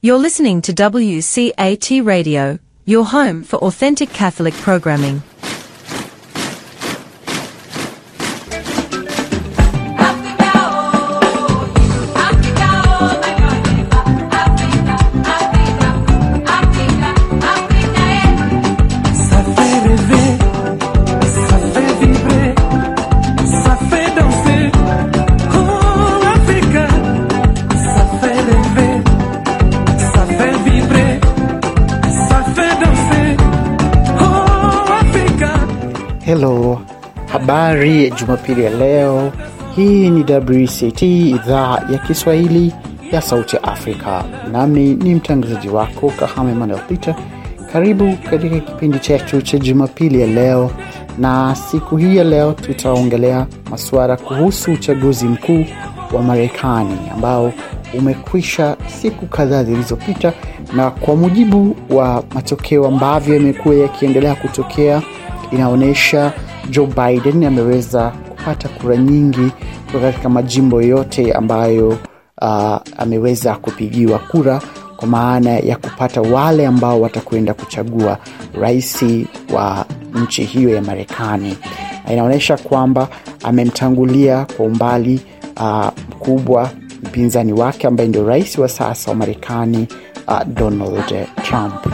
You're listening to WCAT Radio, your home for authentic Catholic programming. Habari Jumapili ya leo. Hii ni WCT idhaa ya Kiswahili ya Sauti ya Afrika, nami ni mtangazaji wako Kahame Manuel Peter. Karibu katika kipindi chetu cha Jumapili ya leo, na siku hii ya leo tutaongelea masuala kuhusu uchaguzi mkuu wa Marekani ambao umekwisha siku kadhaa zilizopita, na kwa mujibu wa matokeo ambavyo yamekuwa yakiendelea kutokea inaonyesha Joe Biden ameweza kupata kura nyingi katika majimbo yote ambayo uh, ameweza kupigiwa kura kwa maana ya kupata wale ambao watakwenda kuchagua rais wa nchi hiyo ya Marekani. Inaonyesha kwamba amemtangulia kwa umbali uh, mkubwa mpinzani wake ambaye ndio rais wa sasa wa Marekani uh, Donald Trump.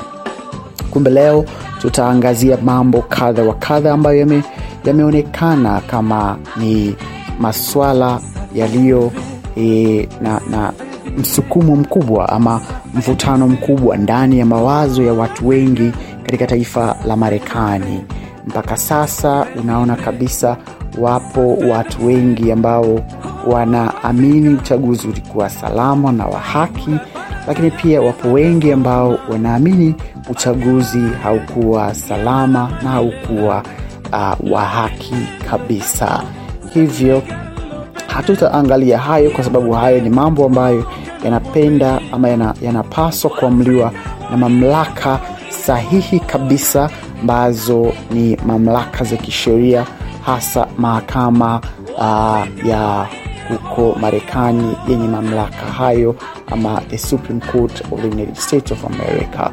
Kumbe leo tutaangazia mambo kadha wa kadha ambayo yame, yameonekana kama ni maswala yaliyo e, na, na msukumo mkubwa ama mvutano mkubwa ndani ya mawazo ya watu wengi katika taifa la Marekani. Mpaka sasa unaona kabisa wapo watu wengi ambao wanaamini uchaguzi ulikuwa salama na wa haki, lakini pia wapo wengi ambao wanaamini uchaguzi haukuwa salama na haukuwa uh, wa haki kabisa. Hivyo hatutaangalia hayo kwa sababu hayo ni mambo ambayo yanapenda ama yana- yanapaswa kuamliwa na mamlaka sahihi kabisa ambazo ni mamlaka za kisheria hasa mahakama uh, ya huko marekani yenye mamlaka hayo ama the supreme court of the united states of america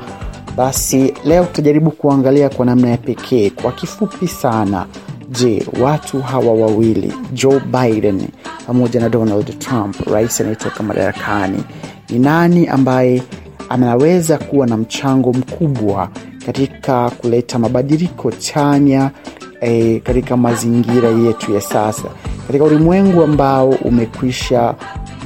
basi leo tutajaribu kuangalia kwa namna ya pekee kwa kifupi sana. Je watu hawa wawili joe biden pamoja na donald trump rais anayetoka madarakani ni nani ambaye anaweza kuwa na mchango mkubwa katika kuleta mabadiliko chanya e, katika mazingira yetu ya sasa katika ulimwengu ambao umekwisha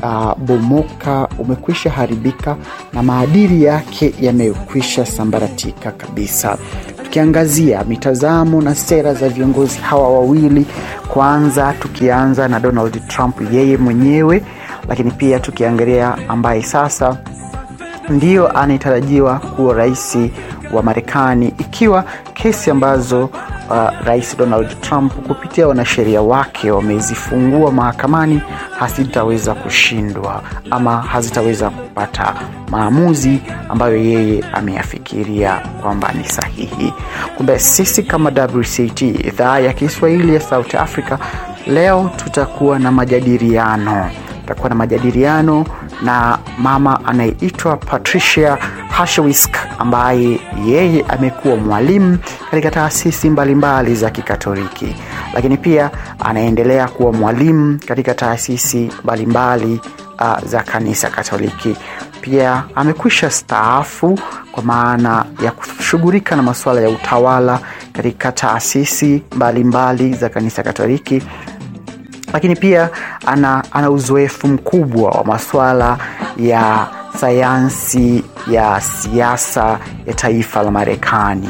uh, bomoka umekwisha haribika na maadili yake yamekwisha sambaratika kabisa. Tukiangazia mitazamo na sera za viongozi hawa wawili kwanza tukianza na donald trump yeye mwenyewe lakini pia tukiangalia ambaye sasa ndiyo anayetarajiwa kuwa rais wa marekani ikiwa kesi ambazo uh, rais donald trump kupitia wanasheria wake wamezifungua mahakamani hazitaweza kushindwa ama hazitaweza kupata maamuzi ambayo yeye ameyafikiria kwamba ni sahihi. Kumbe sisi kama wct idhaa ya kiswahili ya south africa leo tutakuwa na majadiliano tutakuwa na majadiliano na mama anayeitwa patricia hashewisk ambaye yeye amekuwa mwalimu katika taasisi mbalimbali za kikatoliki lakini pia anaendelea kuwa mwalimu katika taasisi mbalimbali uh, za kanisa katoliki. Pia amekwisha staafu kwa maana ya kushughulika na masuala ya utawala katika taasisi mbalimbali za kanisa katoliki lakini pia ana, ana uzoefu mkubwa wa masuala ya sayansi ya siasa ya taifa la marekani.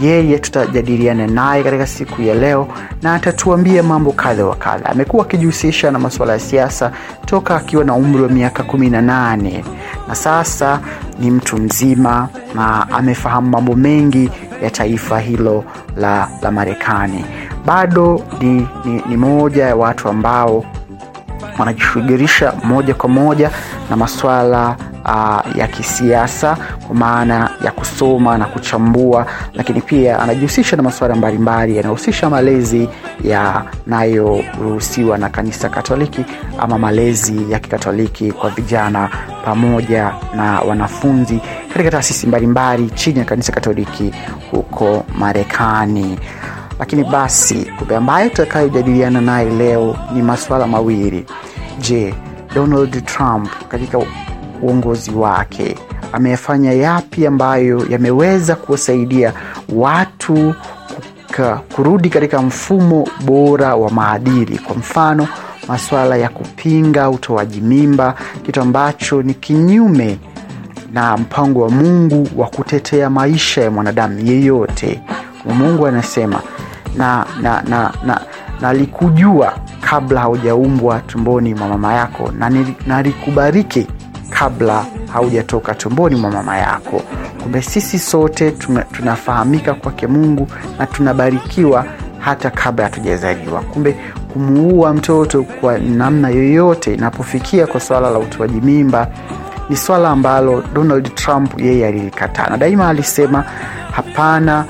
Yeye tutajadiliana naye katika siku ya leo na atatuambia mambo kadha wa kadha. Amekuwa akijihusisha na masuala ya siasa toka akiwa na umri wa miaka 18 na sasa ni mtu mzima na amefahamu mambo mengi ya taifa hilo la, la marekani bado ni, ni, ni moja ya watu ambao wanajishughulisha moja kwa moja na maswala uh, ya kisiasa kwa maana ya kusoma na kuchambua, lakini pia anajihusisha na masuala mbalimbali yanayohusisha malezi yanayoruhusiwa na kanisa Katoliki ama malezi ya kikatoliki kwa vijana pamoja na wanafunzi katika taasisi mbalimbali chini ya kanisa Katoliki huko Marekani. Lakini basi ambayo tutakayojadiliana naye leo ni masuala mawili. Je, Donald Trump katika uongozi wake amefanya yapi ambayo yameweza kuwasaidia watu kuka, kurudi katika mfumo bora wa maadili? Kwa mfano masuala ya kupinga utoaji mimba, kitu ambacho ni kinyume na mpango wa Mungu wa kutetea maisha ya mwanadamu yeyote. Mungu anasema na na na na nalikujua kabla haujaumbwa tumboni mwa mama yako na nalikubariki kabla haujatoka tumboni mwa mama yako. Kumbe sisi sote tuna, tunafahamika kwake Mungu na tunabarikiwa hata kabla hatujazaliwa. Kumbe kumuua mtoto kwa namna yoyote inapofikia kwa swala la utoaji mimba ni swala ambalo Donald Trump yeye alilikataa na daima alisema hapana,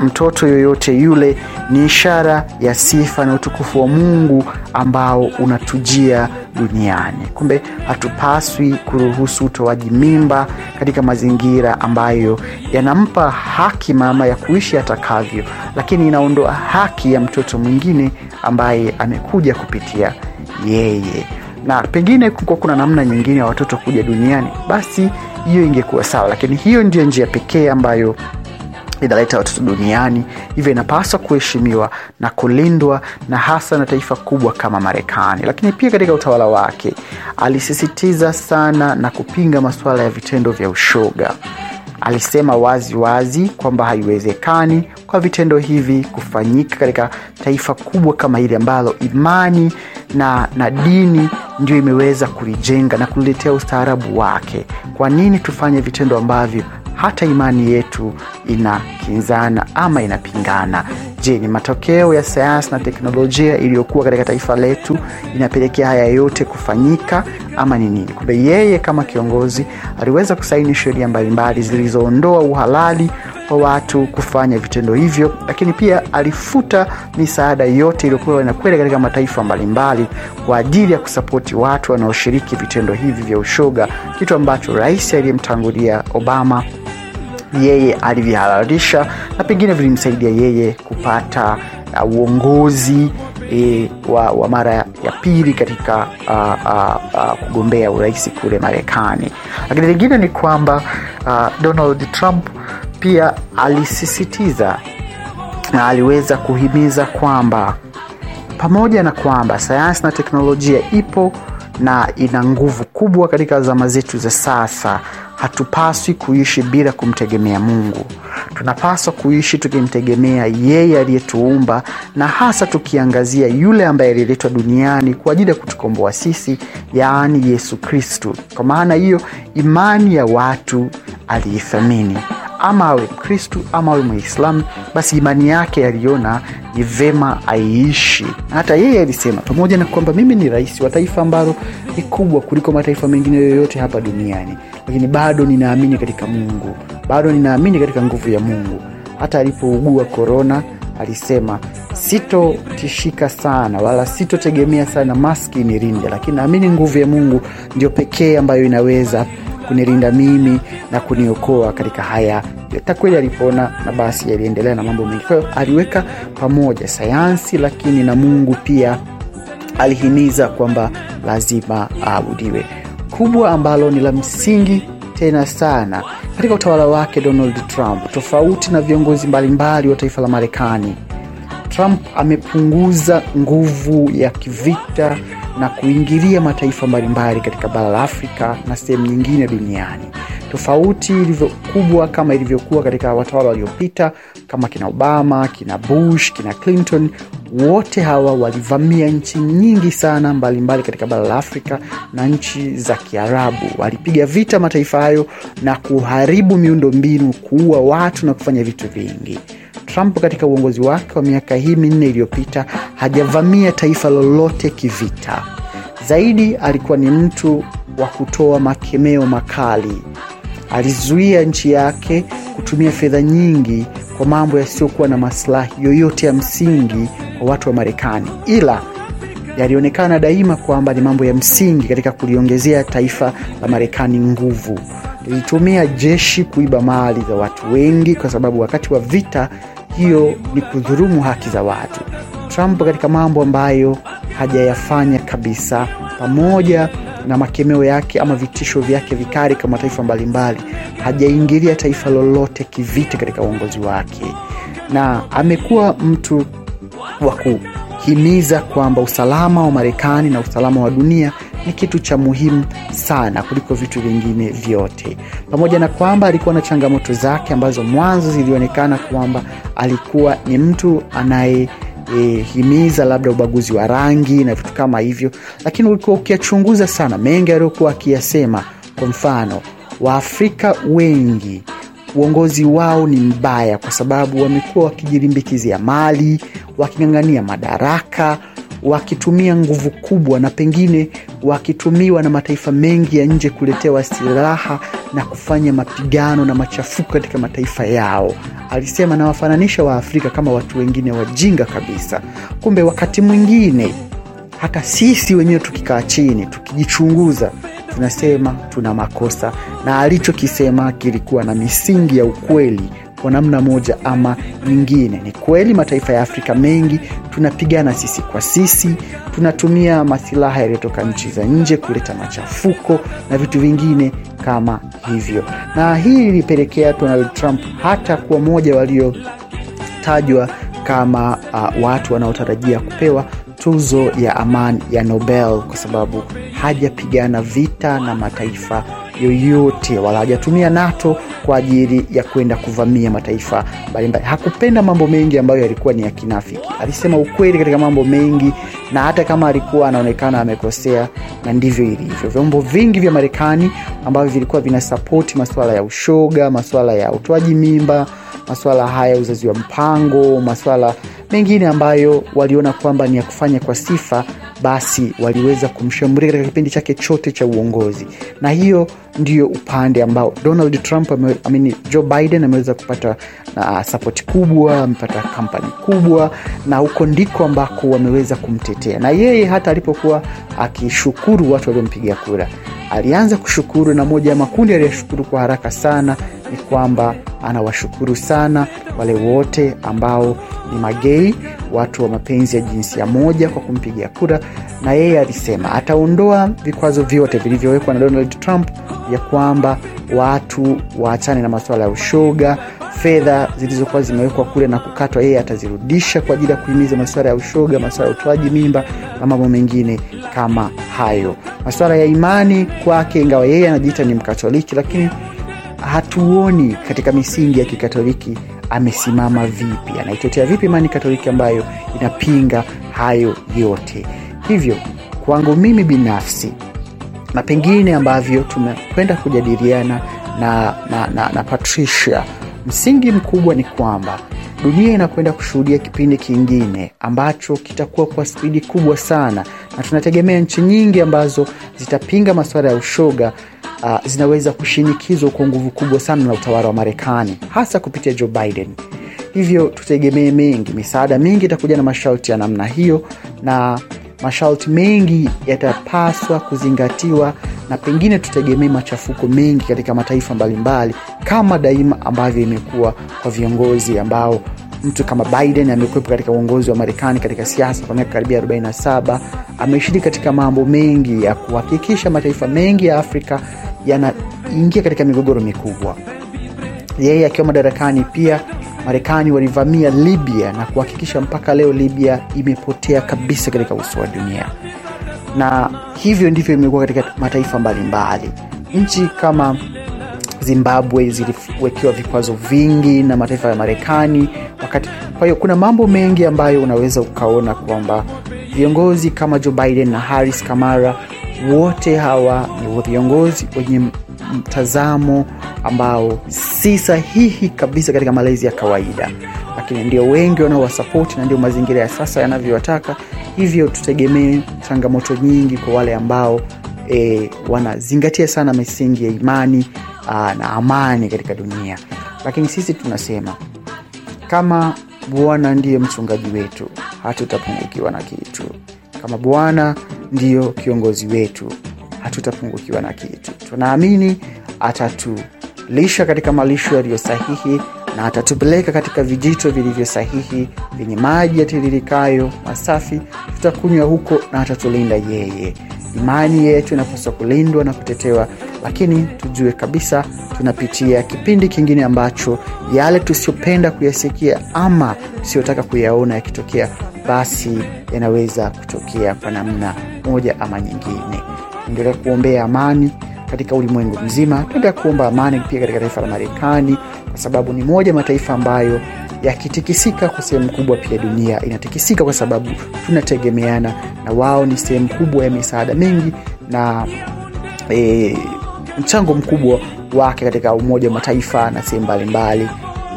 mtoto yoyote yule ni ishara ya sifa na utukufu wa Mungu ambao unatujia duniani. Kumbe hatupaswi kuruhusu utoaji mimba katika mazingira ambayo yanampa haki mama ya kuishi atakavyo, lakini inaondoa haki ya mtoto mwingine ambaye amekuja kupitia yeye na pengine kukuwa kuna namna nyingine ya watoto kuja duniani, basi hiyo ingekuwa sawa, lakini hiyo ndio njia pekee ambayo inaleta watoto duniani, hivyo inapaswa kuheshimiwa na kulindwa, na hasa na taifa kubwa kama Marekani. Lakini pia katika utawala wake alisisitiza sana na kupinga masuala ya vitendo vya ushoga. Alisema wazi wazi kwamba haiwezekani kwa vitendo hivi kufanyika katika taifa kubwa kama hili ambalo imani na, na dini ndio imeweza kulijenga na kuliletea ustaarabu wake. Kwa nini tufanye vitendo ambavyo hata imani yetu inakinzana ama inapingana? Je, ni matokeo ya sayansi na teknolojia iliyokuwa katika taifa letu inapelekea haya yote kufanyika ama ni nini? Kumbe yeye kama kiongozi aliweza kusaini sheria mbalimbali zilizoondoa uhalali wa watu kufanya vitendo hivyo, lakini pia alifuta misaada yote iliyokuwa inakwenda katika mataifa mbalimbali kwa ajili ya kusapoti watu wanaoshiriki vitendo hivi vya ushoga, kitu ambacho rais aliyemtangulia Obama yeye alivyohalalisha na pengine vilimsaidia yeye kupata uh, uongozi e, wa, wa mara ya pili katika uh, uh, uh, kugombea urais kule Marekani. Lakini lingine ni kwamba uh, Donald Trump pia alisisitiza na aliweza kuhimiza kwamba pamoja na kwamba sayansi na teknolojia ipo na ina nguvu kubwa katika zama zetu za sasa, hatupaswi kuishi bila kumtegemea Mungu. Tunapaswa kuishi tukimtegemea yeye aliyetuumba, na hasa tukiangazia yule ambaye aliletwa duniani kwa ajili ya kutukomboa sisi, yaani Yesu Kristu. Kwa maana hiyo, imani ya watu aliithamini ama awe Mkristu ama awe Mwislamu, basi imani yake aliona ni vema aiishi. Hata yeye alisema, pamoja na kwamba mimi ni rais wa taifa ambalo ni kubwa kuliko mataifa mengine yoyote hapa duniani, lakini bado ninaamini katika Mungu, bado ninaamini katika nguvu ya Mungu. Hata alipougua korona alisema sitotishika sana wala sitotegemea sana maski nirinde, lakini naamini nguvu ya Mungu ndio pekee ambayo inaweza kunilinda mimi na kuniokoa katika haya yote. Kweli alipona na basi aliendelea na mambo mengi. Kwa hiyo aliweka pamoja sayansi, lakini na Mungu pia alihimiza kwamba lazima aabudiwe. Kubwa ambalo ni la msingi tena sana katika utawala wake Donald Trump, tofauti na viongozi mbalimbali wa taifa la Marekani, Trump amepunguza nguvu ya kivita na kuingilia mataifa mbalimbali katika bara la Afrika na sehemu nyingine duniani, tofauti ilivyo kubwa kama ilivyokuwa katika watawala waliopita kama kina Obama, kina Bush, kina Clinton. Wote hawa walivamia nchi nyingi sana mbalimbali mbali katika bara la Afrika na nchi za Kiarabu. Walipiga vita mataifa hayo na kuharibu miundo mbinu, kuua watu na kufanya vitu vingi. Trump katika uongozi wake wa miaka hii minne iliyopita hajavamia taifa lolote kivita. Zaidi alikuwa ni mtu wa kutoa makemeo makali. Alizuia nchi yake kutumia fedha nyingi kwa mambo yasiyokuwa na maslahi yoyote ya msingi kwa watu wa Marekani, ila yalionekana daima kwamba ni mambo ya msingi katika kuliongezea taifa la Marekani nguvu. Lilitumia jeshi kuiba mali za watu wengi, kwa sababu wakati wa vita hiyo ni kudhurumu haki za watu. Trump katika mambo ambayo hajayafanya kabisa, pamoja na makemeo yake ama vitisho vyake vikali kwa mataifa mbalimbali, hajaingilia taifa lolote kivita katika uongozi wake, na amekuwa mtu wa kuhimiza kwamba usalama wa Marekani na usalama wa dunia ni kitu cha muhimu sana kuliko vitu vingine vyote, pamoja na kwamba alikuwa na changamoto zake ambazo mwanzo zilionekana kwamba alikuwa ni mtu anaye E, himiza labda ubaguzi wa rangi na vitu kama hivyo, lakini ulikuwa ukiyachunguza sana mengi aliyokuwa akiyasema. Kwa mfano, Waafrika wengi uongozi wao ni mbaya, kwa sababu wamekuwa wakijilimbikizia mali, waking'ang'ania madaraka, wakitumia nguvu kubwa, na pengine wakitumiwa na mataifa mengi ya nje kuletewa silaha na kufanya mapigano na machafuko katika mataifa yao. Alisema nawafananisha Waafrika kama watu wengine wajinga kabisa. Kumbe wakati mwingine hata sisi wenyewe tukikaa chini tukijichunguza, tunasema tuna makosa, na alichokisema kilikuwa na misingi ya ukweli kwa namna moja ama nyingine. Ni kweli mataifa ya Afrika mengi tunapigana sisi kwa sisi, tunatumia masilaha yaliyotoka nchi za nje kuleta machafuko na vitu vingine kama hivyo, na hii ilipelekea Donald Trump hata kuwa moja waliotajwa kama uh, watu wanaotarajia kupewa tuzo ya amani ya Nobel kwa sababu hajapigana vita na mataifa yoyote wala hajatumia NATO kwa ajili ya kwenda kuvamia mataifa mbalimbali. Hakupenda mambo mengi ambayo yalikuwa ni ya kinafiki. Alisema ukweli katika mambo mengi, na hata kama alikuwa anaonekana amekosea, na ndivyo ilivyo. Vyombo vingi vya Marekani ambavyo vilikuwa vinasapoti masuala ya ushoga, masuala ya utoaji mimba, masuala haya uzazi wa mpango, masuala mengine ambayo waliona kwamba ni ya kufanya kwa sifa, basi waliweza kumshambulia katika kipindi chake chote cha uongozi, na hiyo ndio upande ambao Donald Trump ame, amini, Joe Biden ameweza kupata uh, sapoti kubwa, amepata kampani kubwa, na huko ndiko ambako wameweza kumtetea. Na yeye hata alipokuwa akishukuru watu waliompigia kura, alianza kushukuru, na moja ya makundi aliyoshukuru kwa haraka sana ni kwamba anawashukuru sana wale wote ambao ni magei, watu wa mapenzi ya jinsia moja kwa kumpigia kura, na yeye alisema ataondoa vikwazo vyote vilivyowekwa na Donald Trump ya kwamba watu waachane na masuala ya ushoga. Fedha zilizokuwa zimewekwa kule na kukatwa, yeye atazirudisha kwa ajili ya kuhimiza masuala ya ushoga, masuala ya utoaji mimba na mambo mengine kama hayo. Masuala ya imani kwake, ingawa yeye anajiita ni Mkatoliki, lakini hatuoni katika misingi ya Kikatoliki amesimama vipi, anaitetea vipi imani Katoliki ambayo inapinga hayo yote. Hivyo kwangu mimi binafsi na pengine ambavyo tumekwenda kujadiliana na, na, na, na Patricia, msingi mkubwa ni kwamba dunia inakwenda kushuhudia kipindi kingine ambacho kitakuwa kwa spidi kubwa sana, na tunategemea nchi nyingi ambazo zitapinga masuala ya ushoga uh, zinaweza kushinikizwa kwa nguvu kubwa sana na utawala wa Marekani, hasa kupitia Joe Biden. Hivyo tutegemee mengi, misaada mingi itakuja na masharti ya namna hiyo, na masharti mengi yatapaswa kuzingatiwa, na pengine tutegemee machafuko mengi katika mataifa mbalimbali, kama daima ambavyo imekuwa kwa viongozi ambao mtu kama Biden amekuwepo katika uongozi wa Marekani katika siasa kwa miaka karibia 47. Ameshiriki katika mambo mengi ya kuhakikisha mataifa mengi ya Afrika yanaingia katika migogoro mikubwa. Yeye akiwa madarakani, pia Marekani walivamia Libya na kuhakikisha mpaka leo Libya imepotea kabisa katika uso wa dunia, na hivyo ndivyo imekuwa katika mataifa mbalimbali. Nchi kama Zimbabwe ziliwekewa vikwazo vingi na mataifa ya Marekani wakati. Kwa hiyo kuna mambo mengi ambayo unaweza ukaona kwamba viongozi kama Joe Biden na Harris Kamara, wote hawa ni viongozi wenye mtazamo ambao si sahihi kabisa katika malezi ya kawaida, lakini ndio wengi wanaowasapoti na ndio mazingira ya sasa yanavyowataka. hivyo tutegemee changamoto nyingi kwa wale ambao e, wanazingatia sana misingi ya imani aa, na amani katika dunia. Lakini sisi tunasema kama bwana ndiye mchungaji wetu hatutapungukiwa na kitu kama bwana ndiyo kiongozi wetu hatutapungukiwa na kitu. Tunaamini atatulisha katika malisho yaliyo sahihi na atatupeleka katika vijito vilivyo sahihi vyenye maji yatiririkayo masafi. Tutakunywa huko na atatulinda yeye. Imani yetu inapaswa kulindwa na kutetewa lakini tujue kabisa tunapitia kipindi kingine ambacho yale tusiyopenda kuyasikia ama tusiyotaka kuyaona yakitokea basi yanaweza kutokea kwa namna moja ama nyingine. Endelea kuombea amani katika ulimwengu mzima. Tuendelea kuomba amani pia katika taifa la marekani kwa sababu ni moja mataifa ambayo yakitikisika kwa sehemu kubwa pia dunia inatikisika kwa sababu tunategemeana na wao ni sehemu kubwa ya misaada mingi na e, mchango mkubwa wake katika umoja wa mataifa na sehemu mbalimbali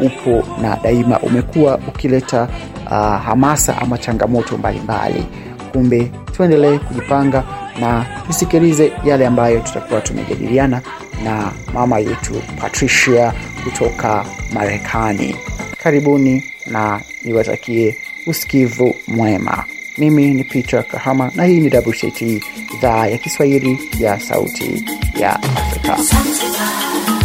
upo na daima umekuwa ukileta uh, hamasa ama changamoto mbalimbali. Kumbe tuendelee kujipanga na tusikilize yale ambayo tutakuwa tumejadiliana na mama yetu patricia kutoka marekani. Karibuni na niwatakie usikivu mwema. Mimi ni peter kahama na hii ni wct idhaa ya kiswahili ya sauti ya afrika. Beautiful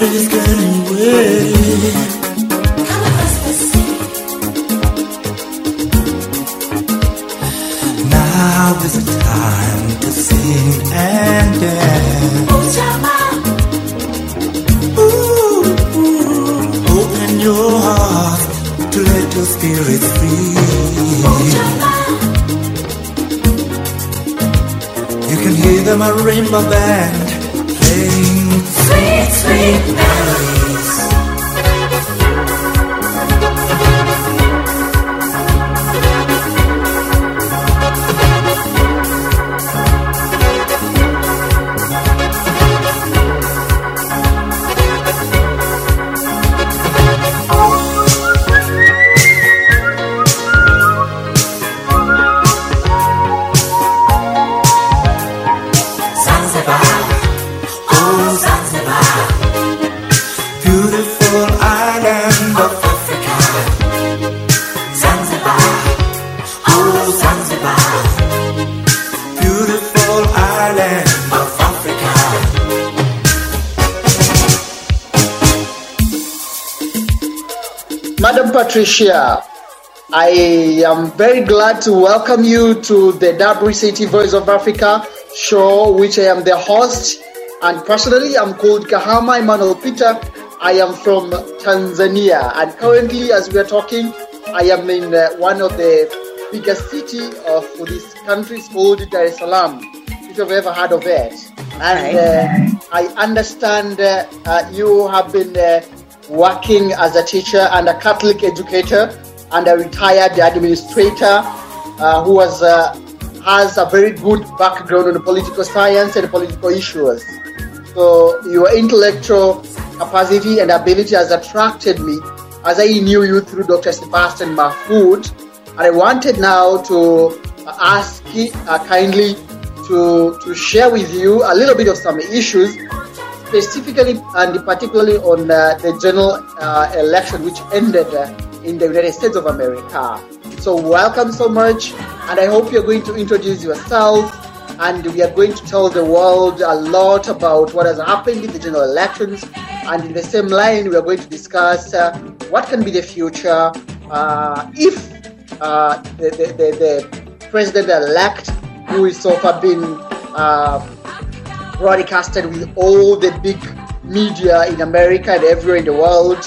everybody's getting ready Come across the sea, now is the time to sing and dance. Oh Ooh, ooh. open your heart to let your spirit free. Oh you can hear them the marimba band Patricia, I am very glad to welcome you to the WCT Voice of Africa show, which I am the host. And personally, I'm called Kahama Emmanuel Peter. I am from Tanzania. And currently, as we are talking, I am in uh, one of the biggest city of this country it's called Dar es Salaam, if you've ever heard of it. And uh, I understand uh, uh, you have been uh, working as a teacher and a Catholic educator and a retired administrator uh, who was uh, has a very good background on political science and political issues. So your intellectual capacity and ability has attracted me as I knew you through Dr. Sebastian Mahfood. And I wanted now to ask uh, kindly to, to share with you a little bit of some issues, specifically and particularly on uh, the general uh, election which ended uh, in the United States of America. So, welcome so much, and I hope you're going to introduce yourself. And we are going to tell the world a lot about what has happened in the general elections. And in the same line, we are going to discuss uh, what can be the future uh, if uh, the, the, the, the president elect, who is so far been broadcasted with all the big media in America and everywhere in the world,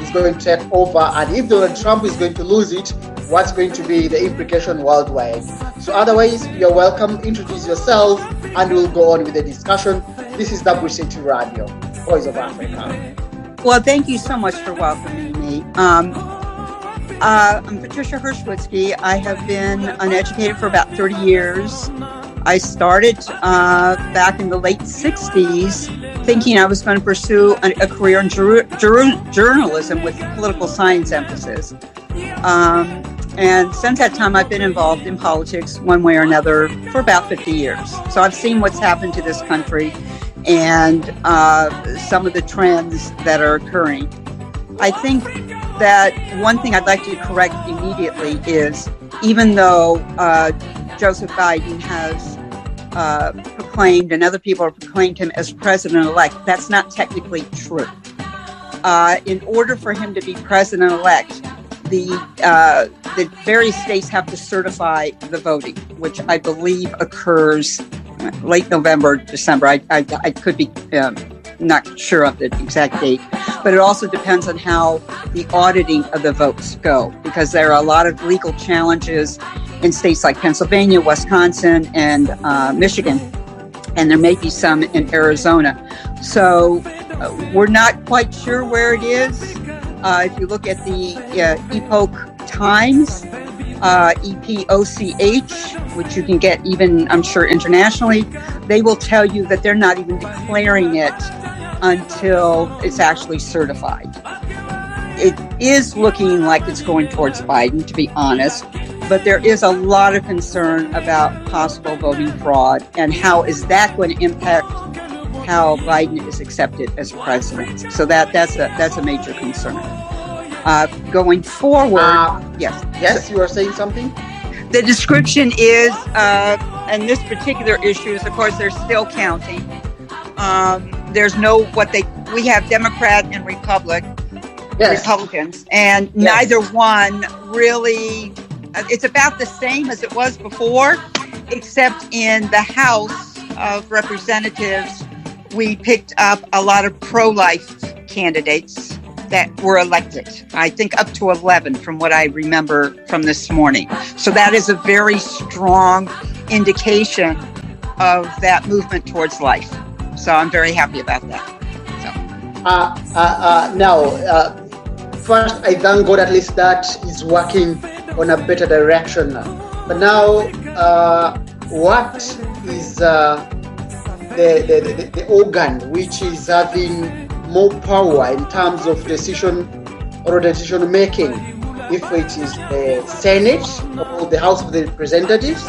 is going to take over. And if Donald Trump is going to lose it, what's going to be the implication worldwide? So, otherwise, you're welcome. Introduce yourself, and we'll go on with the discussion. This is WCT Radio, Voice of Africa. Well, thank you so much for welcoming me. Um, uh, I'm Patricia Hershwitzky. I have been uneducated for about 30 years. I started uh, back in the late 60s thinking I was going to pursue a, a career in journalism with political science emphasis. Um, and since that time, I've been involved in politics one way or another for about 50 years. So I've seen what's happened to this country and uh, some of the trends that are occurring. I think that one thing I'd like to correct immediately is even though uh, Joseph Biden has uh, proclaimed and other people have proclaimed him as president elect, that's not technically true. Uh, in order for him to be president elect, the uh, the various states have to certify the voting, which I believe occurs late November, December. I, I, I could be um, not sure of the exact date, but it also depends on how the auditing of the votes go, because there are a lot of legal challenges in states like Pennsylvania, Wisconsin, and uh, Michigan, and there may be some in Arizona. So uh, we're not quite sure where it is. Uh, if you look at the uh, Epoch Times, uh, EPOCH, which you can get even, I'm sure, internationally, they will tell you that they're not even declaring it until it's actually certified. It is looking like it's going towards Biden, to be honest, but there is a lot of concern about possible voting fraud and how is that going to impact how Biden is accepted as president. So that that's a that's a major concern. Uh, going forward, Uh, yes, Yes, you are saying something? the description is, uh, and this particular issue is, of course, they're still counting. Um, there's no what they we have Democrat and Republic Yes. Republicans, and Yes. neither one really. uh, It's about the same as it was before, except in the House of Representatives, we picked up a lot of pro-life candidates that were elected. I think up to 11 from what I remember from this morning. So that is a very strong indication of that movement towards life. So I'm very happy about that. So. Uh, uh, uh, now, uh, first, I thank God at least that is working on a better direction. Now. But now, uh, what is uh, the, the, the, the organ which is having more power in terms of decision or decision making? If it is the Senate or the House of the Representatives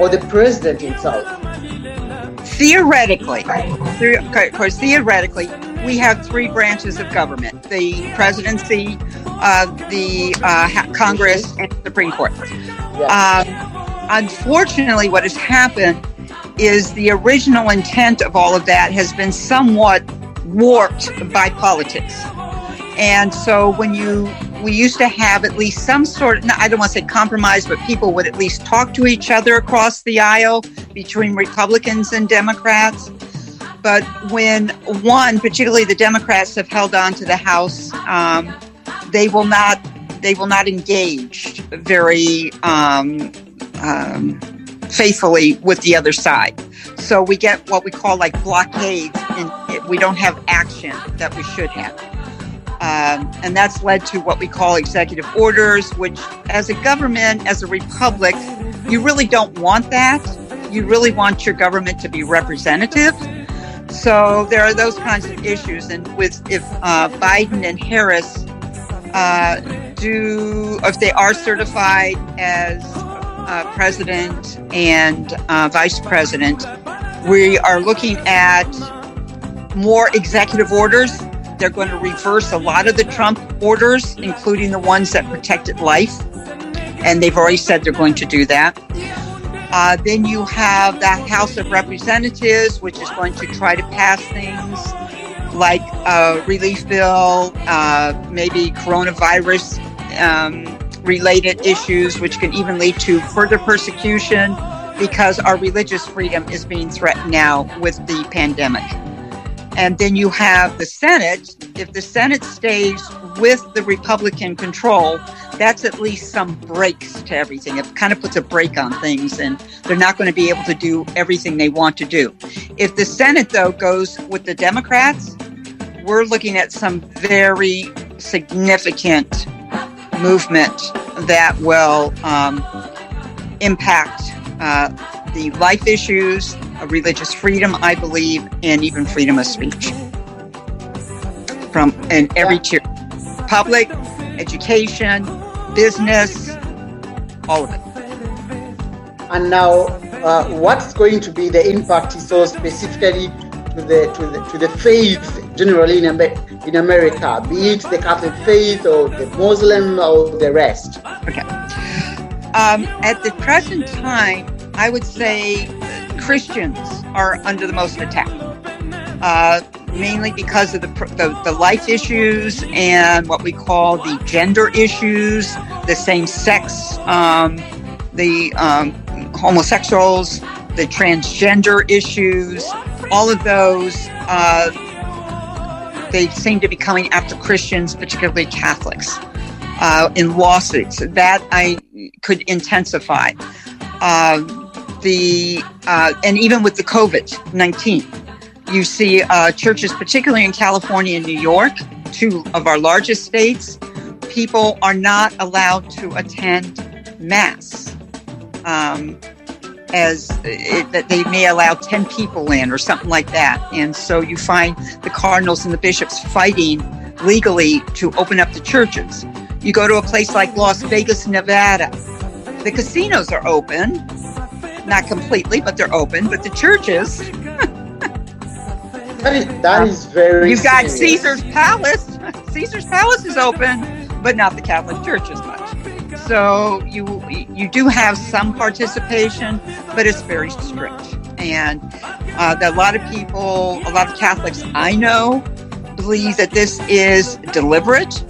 or the President himself? Theoretically, course, theoretically, we have three branches of government: the presidency, uh, the uh, Congress, and the Supreme Court. Um, unfortunately, what has happened is the original intent of all of that has been somewhat warped by politics. And so when you we used to have at least some sort of I don't want to say compromise, but people would at least talk to each other across the aisle between Republicans and Democrats. But when one, particularly the Democrats, have held on to the House, um, they will not they will not engage very um, um, faithfully with the other side. So we get what we call like blockades, and we don't have action that we should have. Um, and that's led to what we call executive orders, which, as a government, as a republic, You really don't want that. You really want your government to be representative. So there are those kinds of issues. And with if uh, Biden and Harris uh, do, if they are certified as uh, president and uh, vice president, we are looking at more executive orders. They're going to reverse a lot of the Trump orders, including the ones that protected life. And they've already said they're going to do that. Uh, then you have the House of Representatives, which is going to try to pass things like a relief bill, uh, maybe coronavirus um, related issues, which can even lead to further persecution because our religious freedom is being threatened now with the pandemic. And then you have the Senate. If the Senate stays with the Republican control, that's at least some breaks to everything. It kind of puts a break on things, and they're not going to be able to do everything they want to do. If the Senate, though, goes with the Democrats, we're looking at some very significant movement that will um, impact uh, the life issues, religious freedom, I believe, and even freedom of speech from in every tier public, education, business, all of it. And now, uh, what's going to be the impact so specifically to the to the to the faith generally in, Amer- in America, be it the Catholic faith or the Muslim or the rest? Okay. Um, at the present time, I would say Christians are under the most attack, uh, mainly because of the, the the life issues and what we call the gender issues, the same sex, um, the um, homosexuals, the transgender issues, all of those. Uh, they seem to be coming after Christians, particularly Catholics, uh, in lawsuits. That I could intensify. Um, the uh, and even with the COVID nineteen, you see uh, churches, particularly in California and New York, two of our largest states, people are not allowed to attend mass. Um, as it, that they may allow 10 people in or something like that. And so you find the cardinals and the bishops fighting legally to open up the churches. You go to a place like Las Vegas, Nevada, the casinos are open, not completely, but they're open, but the churches, That is, that is very. you've got serious. Caesar's Palace. Caesar's Palace is open, but not the Catholic Church as much. So you you do have some participation, but it's very strict. And uh, that a lot of people, a lot of Catholics I know, believe that this is deliberate.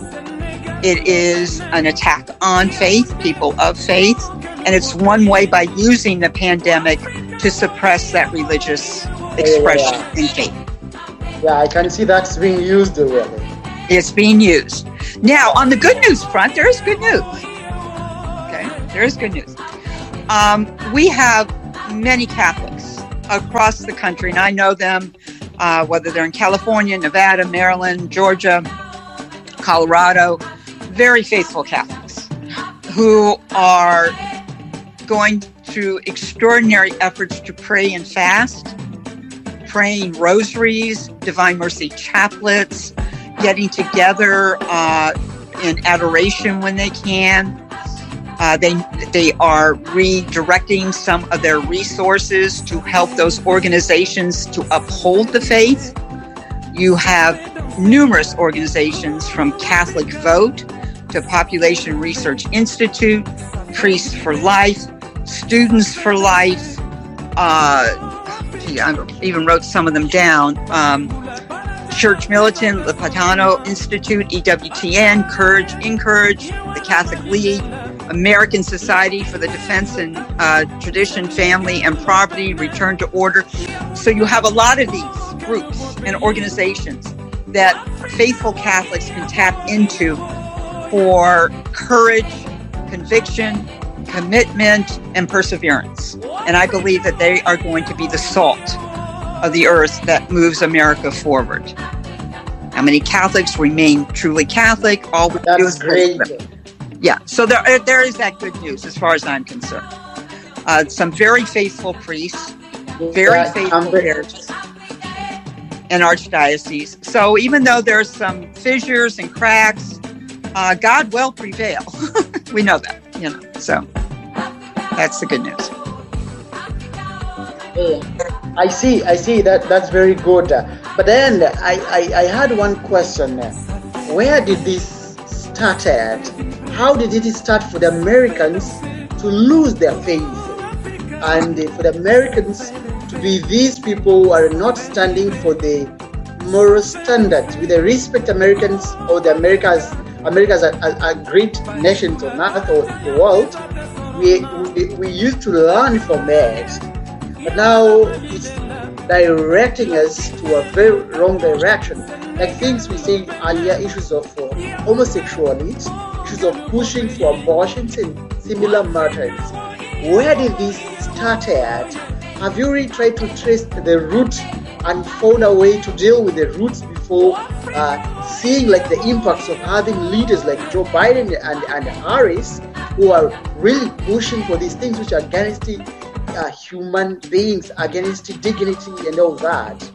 It is an attack on faith, people of faith, and it's one way by using the pandemic to suppress that religious expression in faith. Yeah, I can see that's being used really. It's being used. Now, on the good news front, there is good news. Okay, there is good news. Um, we have many Catholics across the country, and I know them, uh, whether they're in California, Nevada, Maryland, Georgia, Colorado, very faithful Catholics who are going through extraordinary efforts to pray and fast, praying rosaries, Divine Mercy chaplets, getting together uh, in adoration when they can. Uh, they they are redirecting some of their resources to help those organizations to uphold the faith. You have numerous organizations from Catholic Vote to Population Research Institute, Priests for Life, Students for Life. Uh, gee, I even wrote some of them down. Um, Church Militant, the Lepanto Institute, EWTN, Courage, Encourage, the Catholic League, American Society for the Defense and uh, Tradition, Family and Property, Return to Order. So you have a lot of these groups and organizations that faithful Catholics can tap into for courage, conviction, commitment, and perseverance. And I believe that they are going to be the salt of the earth that moves America forward. How many Catholics remain truly Catholic? All we do is great. them. Yeah, so there, there is that good news as far as I'm concerned. Uh, some very faithful priests, very Yeah, faithful parishes, and archdiocese. So even though there's some fissures and cracks, uh, God will prevail. we know that, you know. So that's the good news. I see, I see that that's very good. But then I, I, I had one question. Where did this start at? How did it start for the Americans to lose their faith? And for the Americans to be these people who are not standing for the moral standards with the respect Americans or the Americas Americas a, are, are great nation on earth or the world. We, we, we used to learn from it but now it's directing us to a very wrong direction. Like things we said earlier, issues of uh, homosexuality, issues of pushing for abortions and similar matters. Where did this start at? Have you really tried to trace the root and found a way to deal with the roots before uh, seeing like the impacts of having leaders like Joe Biden and, and Harris who are really pushing for these things which are against uh, human beings, against dignity and all that?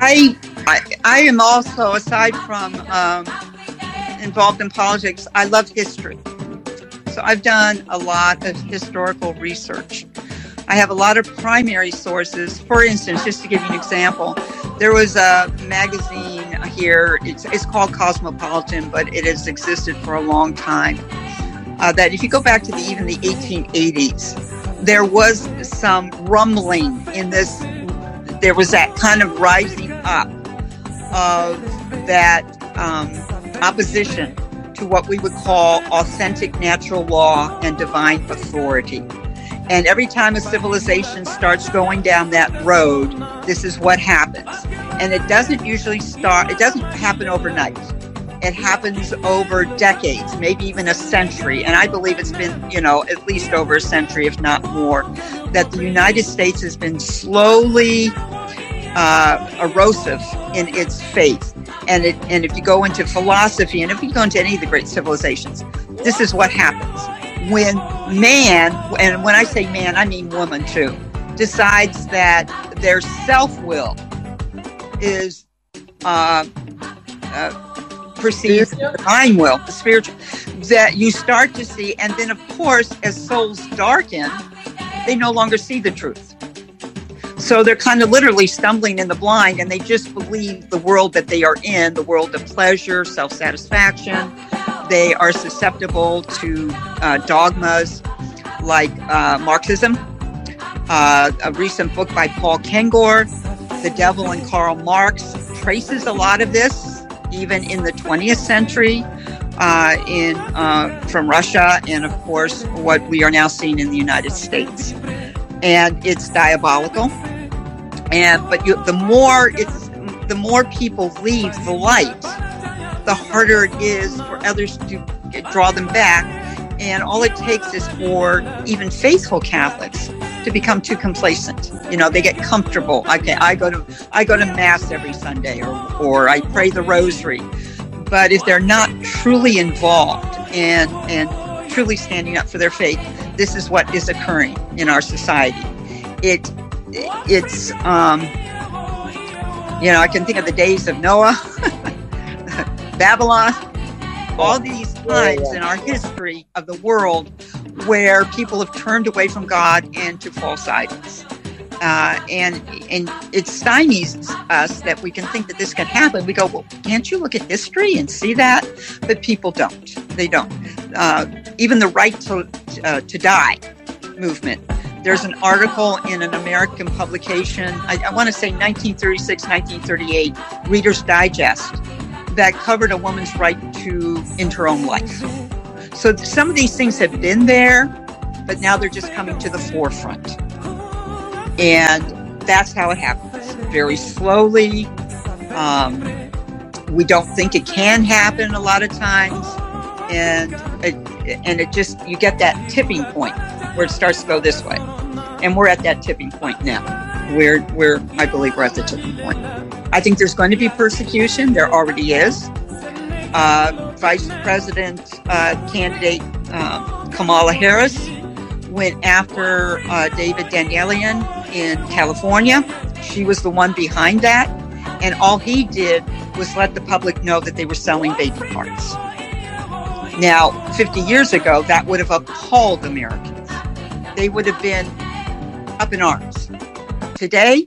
I, I, I am also, aside from um, involved in politics, I love history. So I've done a lot of historical research. I have a lot of primary sources. For instance, just to give you an example, there was a magazine here. It's, it's called Cosmopolitan, but it has existed for a long time. Uh, that if you go back to the, even the 1880s, there was some rumbling in this. There was that kind of rising up of that um, opposition to what we would call authentic natural law and divine authority. And every time a civilization starts going down that road, this is what happens. And it doesn't usually start, it doesn't happen overnight. It happens over decades, maybe even a century. And I believe it's been, you know, at least over a century, if not more, that the United States has been slowly uh, erosive in its faith. And, it, and if you go into philosophy and if you go into any of the great civilizations, this is what happens when man, and when I say man, I mean woman too, decides that their self will is uh, uh, perceived Spiritual? divine will, the spiritual, that you start to see, and then of course, as souls darken, they no longer see the truth. So they're kind of literally stumbling in the blind, and they just believe the world that they are in, the world of pleasure, self satisfaction. They are susceptible to uh, dogmas like uh, Marxism. Uh, a recent book by Paul Kengor, The Devil and Karl Marx, traces a lot of this, even in the 20th century, uh, in uh, from Russia, and of course, what we are now seeing in the United States. And it's diabolical. And but you, the more it's the more people leave the light, the harder it is for others to draw them back. And all it takes is for even faithful Catholics to become too complacent. You know, they get comfortable. Okay, I go to I go to mass every Sunday, or or I pray the Rosary. But if they're not truly involved and and truly standing up for their faith, this is what is occurring in our society. It it's um, you know I can think of the days of Noah, Babylon, all these times in our history of the world where people have turned away from God and to false idols. Uh, and and it stymies us that we can think that this can happen. We go, well, can't you look at history and see that? But people don't. They don't. Uh, even the right to uh, to die movement. There's an article in an American publication. I, I want to say 1936, 1938, Reader's Digest, that covered a woman's right to end her own life. So some of these things have been there, but now they're just coming to the forefront. And that's how it happens. Very slowly. Um, we don't think it can happen a lot of times. And it, and it just, you get that tipping point where it starts to go this way. And we're at that tipping point now. We're, we're, I believe we're at the tipping point. I think there's going to be persecution. There already is. Uh, Vice President uh, candidate um, Kamala Harris went after uh, David Daleiden in California. She was the one behind that. And all he did was let the public know that they were selling baby parts. Now, 50 years ago, that would have appalled Americans. They would have been up in arms. Today,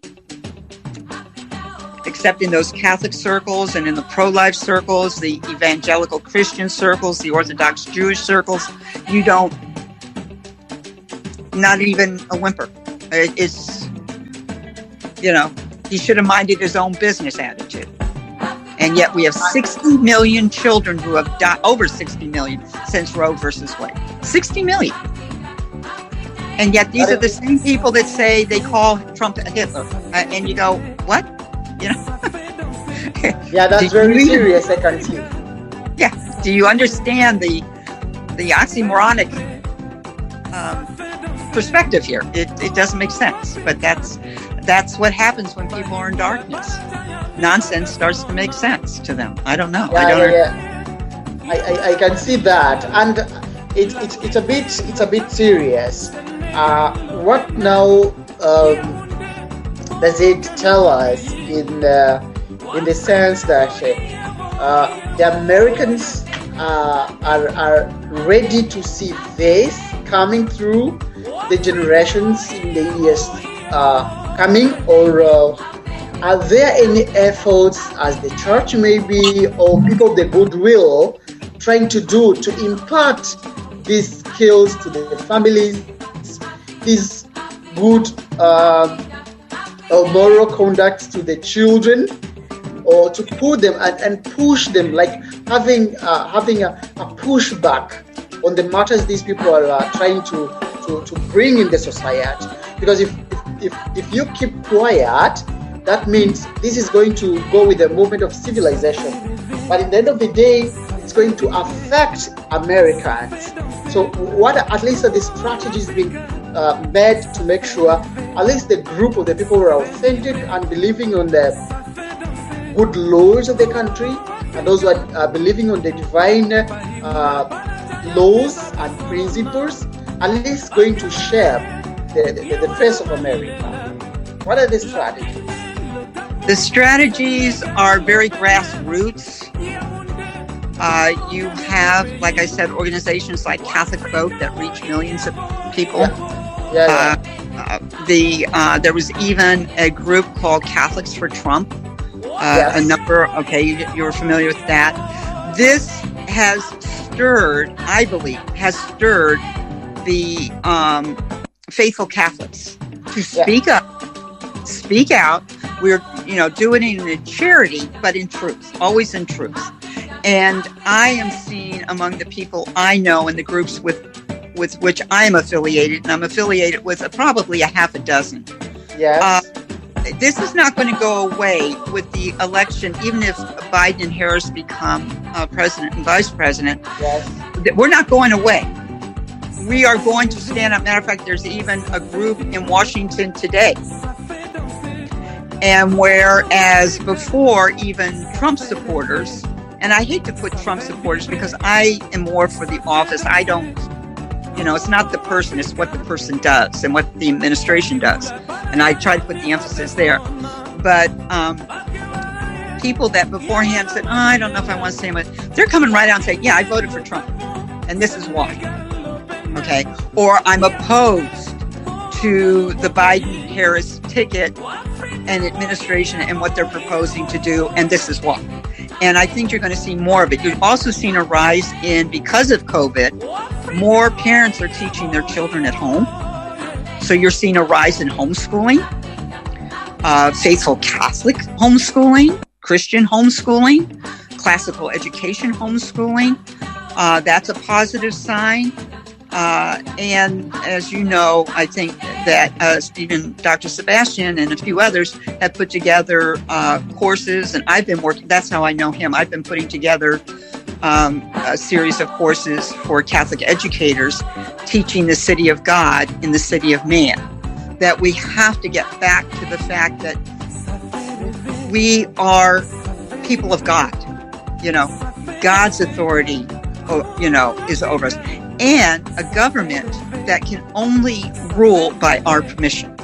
except in those Catholic circles and in the pro life circles, the evangelical Christian circles, the Orthodox Jewish circles, you don't, not even a whimper. It's, you know, he should have minded his own business attitude. And yet we have 60 million children who have died, over 60 million since Roe versus Wade. 60 million. And yet these are the same people that say they call Trump a Hitler. Uh, and you go, what? Yeah, that's Did very serious. I can see. Yeah. Do you understand the the oxymoronic um, perspective here? It, it doesn't make sense, but that's that's what happens when people are in darkness. Nonsense starts to make sense to them. I don't know. I don't. yeah, yeah. I, I, I can see that, and it, it, it's a bit it's a bit serious. Uh, what now um, does it tell us in uh, in the sense that uh, the Americans uh, are are ready to see this coming through the generations in the years uh, coming, or uh, are there any efforts as the church maybe or people of the goodwill trying to do to impart these skills to the families, these good or moral conduct to the children, or to pull them and, and push them like having uh, having a, a pushback on the matters these people are uh, trying to, to, to bring in the society. Because if, if, if you keep quiet, that means this is going to go with the movement of civilization. But in the end of the day, it's going to affect Americans. So, what at least are the strategies being uh, made to make sure at least the group of the people who are authentic and believing on the good laws of the country and those who are uh, believing on the divine uh, laws and principles, at least going to share the, the, the face of America. What are the strategies? The strategies are very grassroots. Uh, you have, like I said, organizations like Catholic Vote that reach millions of people. Yeah, yeah. Uh, uh, the uh, there was even a group called Catholics for Trump. Uh. A number. Okay, you, you're familiar with that. This has stirred, I believe, has stirred the um, faithful Catholics to Yeah. speak up, speak out. We're, you know, doing it in a charity, but in truth, always in truth. And I am seeing among the people I know in the groups with with which I'm affiliated, and I'm affiliated with uh, probably a half a dozen. yes. uh, This is not going to go away with the election, even if Biden and Harris become uh, president and vice president. yes. We're not going away. We are going to stand up. Matter of fact, there's even a group in Washington today. And whereas before, even Trump supporters, and I hate to put Trump supporters because I am more for the office. I don't, you know, it's not the person, it's what the person does and what the administration does. And I try to put the emphasis there. But um, people that beforehand said, oh, I don't know if I want to say much, they're coming right out and saying, yeah, I voted for Trump. And this is why. Okay. Or I'm opposed to the Biden Harris ticket and administration and what they're proposing to do. And this is why. And I think you're going to see more of it. You've also seen a rise in, because of COVID, more parents are teaching their children at home. So you're seeing a rise in homeschooling, uh, faithful Catholic homeschooling, Christian homeschooling, classical education homeschooling. Uh, that's a positive sign. Uh, and as you know, I think that uh, Stephen, Dr. Sebastian, and a few others have put together uh, courses, and I've been working. That's how I know him. I've been putting together um, a series of courses for Catholic educators, teaching the city of God in the city of man. That we have to get back to the fact that we are people of God. You know, God's authority, oh, you know, is over us and a government that can only rule by our permission.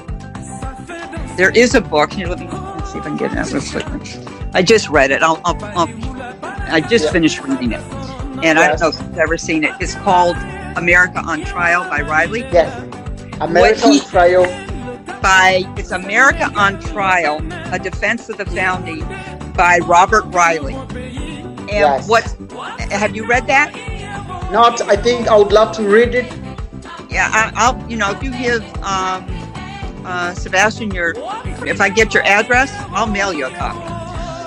There is a book. Here, let me let's see if I can get it out real quickly. I just read it. I'll, I'll, I'll I just Yeah. finished reading it, and I don't know if you've ever seen it. It's called America on Trial by Reilly. Yes. America he- on trial. By it's America on Trial: A Defense of the Founding by Robert Reilly. And Yes. what have you read that? Not, I think I would love to read it. Yeah, I, I'll. You know, if you give um, uh, Sebastian your, if I get your address, I'll mail you a copy.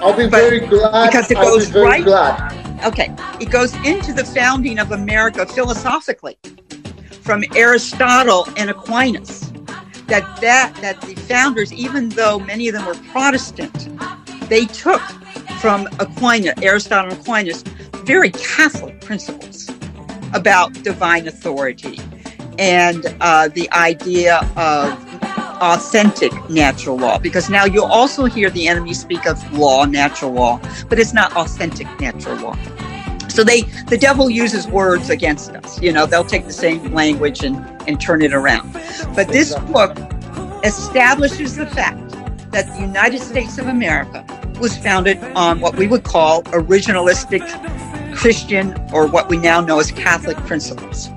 I'll be But- very glad. because it I'll goes right- glad. Okay, it goes into the founding of America philosophically, from Aristotle and Aquinas. That that that the founders, even though many of them were Protestant, they took from Aquinas, Aristotle and Aquinas, very Catholic principles about divine authority and uh, the idea of authentic natural law. Because now you'll also hear the enemy speak of law, natural law, but it's not authentic natural law. So they, the devil uses words against us. You know, they'll take the same language and, and turn it around. But this book establishes the fact that the United States of America was founded on what we would call originalistic Christian or what we now know as Catholic principles.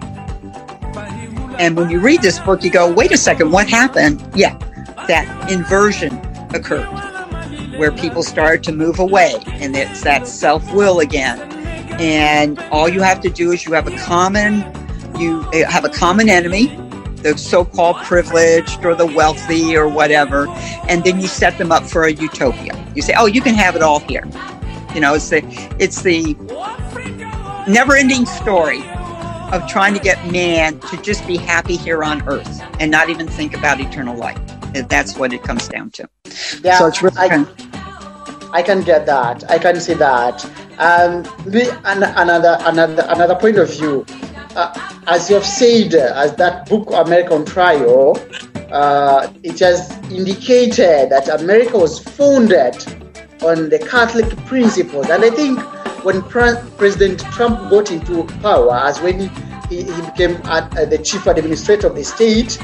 And when you read this book, you go, wait a second, what happened? Yeah, that inversion occurred where people started to move away and it's that self-will again. And all you have to do is you have a common, you uh, have a common enemy, the so-called privileged or the wealthy or whatever, and then you set them up for a utopia. You say, oh, you can have it all here. You know, it's the, it's the never-ending story of trying to get man to just be happy here on earth and not even think about eternal life. That's what it comes down to. Yeah, so it's really I, I can get that. I can see that. Um, the, an, another another another point of view, uh, as you have said, as that book American Trial, uh, it has indicated that America was founded on the Catholic principles, and I think when Pre- President Trump got into power, as when he, he, he became ad, uh, the chief administrator of the state,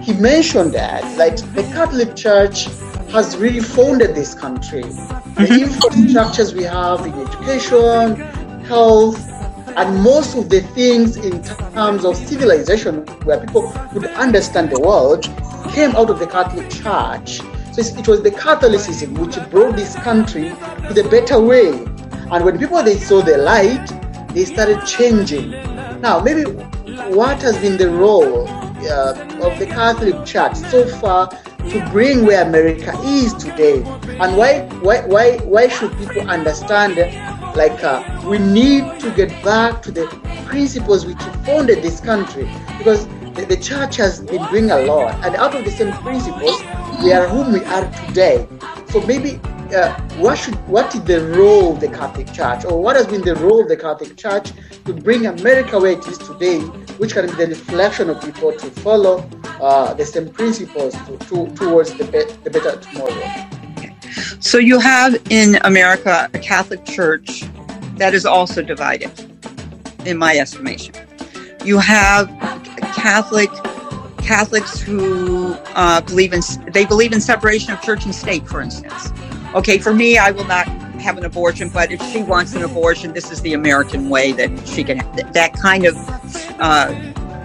he mentioned that like the Catholic Church has really founded this country. The infrastructures we have in education, health, and most of the things in terms of civilization where people could understand the world came out of the Catholic Church. So it was the Catholicism which brought this country to the better way. And when people they saw the light, they started changing. Now, maybe what has been the role uh, of the Catholic Church so far to bring where America is today, and why why why why should people understand like uh, we need to get back to the principles which founded this country because the, the church has been doing a lot, and out of the same principles, we are whom we are today. So maybe uh, what should what is the role of the Catholic Church, or what has been the role of the Catholic Church to bring America where it is today, which can be the reflection of people to follow uh, the same principles to, to, towards the, be- the better tomorrow. So you have in America a Catholic Church that is also divided, in my estimation. You have Catholic Catholics who uh, believe in they believe in separation of church and state, for instance. Okay, for me, I will not have an abortion, but if she wants an abortion, this is the American way that she can have that kind of uh,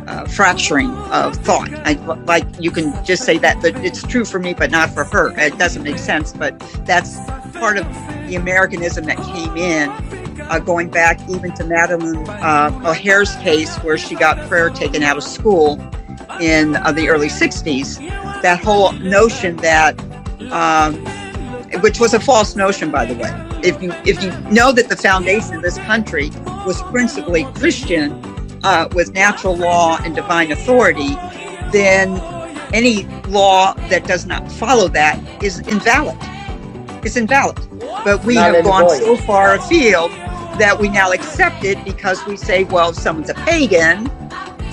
uh, fracturing of thought. I, like you can just say that, it's true for me, but not for her. It doesn't make sense, but that's part of the Americanism that came in, uh, going back even to Madalyn uh, O'Hair's case, where she got prayer taken out of school in uh, the early '60s. That whole notion that, um, which was a false notion, by the way. If you if you know that the foundation of this country was principally Christian, uh, with natural law and divine authority, then any law that does not follow that is invalid. It's invalid. But we Null have gone void. so far afield that we now accept it because we say, well, if someone's a pagan,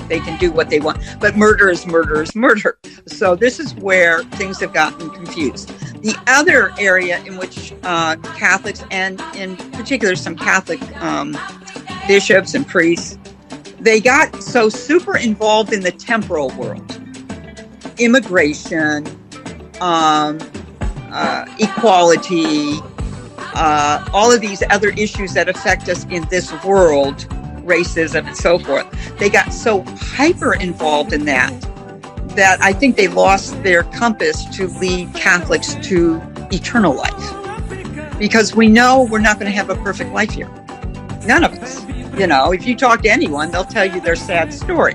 they can do what they want. But murder is murder is murder. So this is where things have gotten confused. The other area in which uh, Catholics and in particular some Catholic um, bishops and priests they got so super involved in the temporal world immigration um, uh, equality uh, all of these other issues that affect us in this world racism and so forth. They got so hyper involved in that that i think they lost their compass to lead catholics to eternal life. Because we know we're not going to have a perfect life here. None of us. You know, if you talk to anyone, they'll tell you their sad story,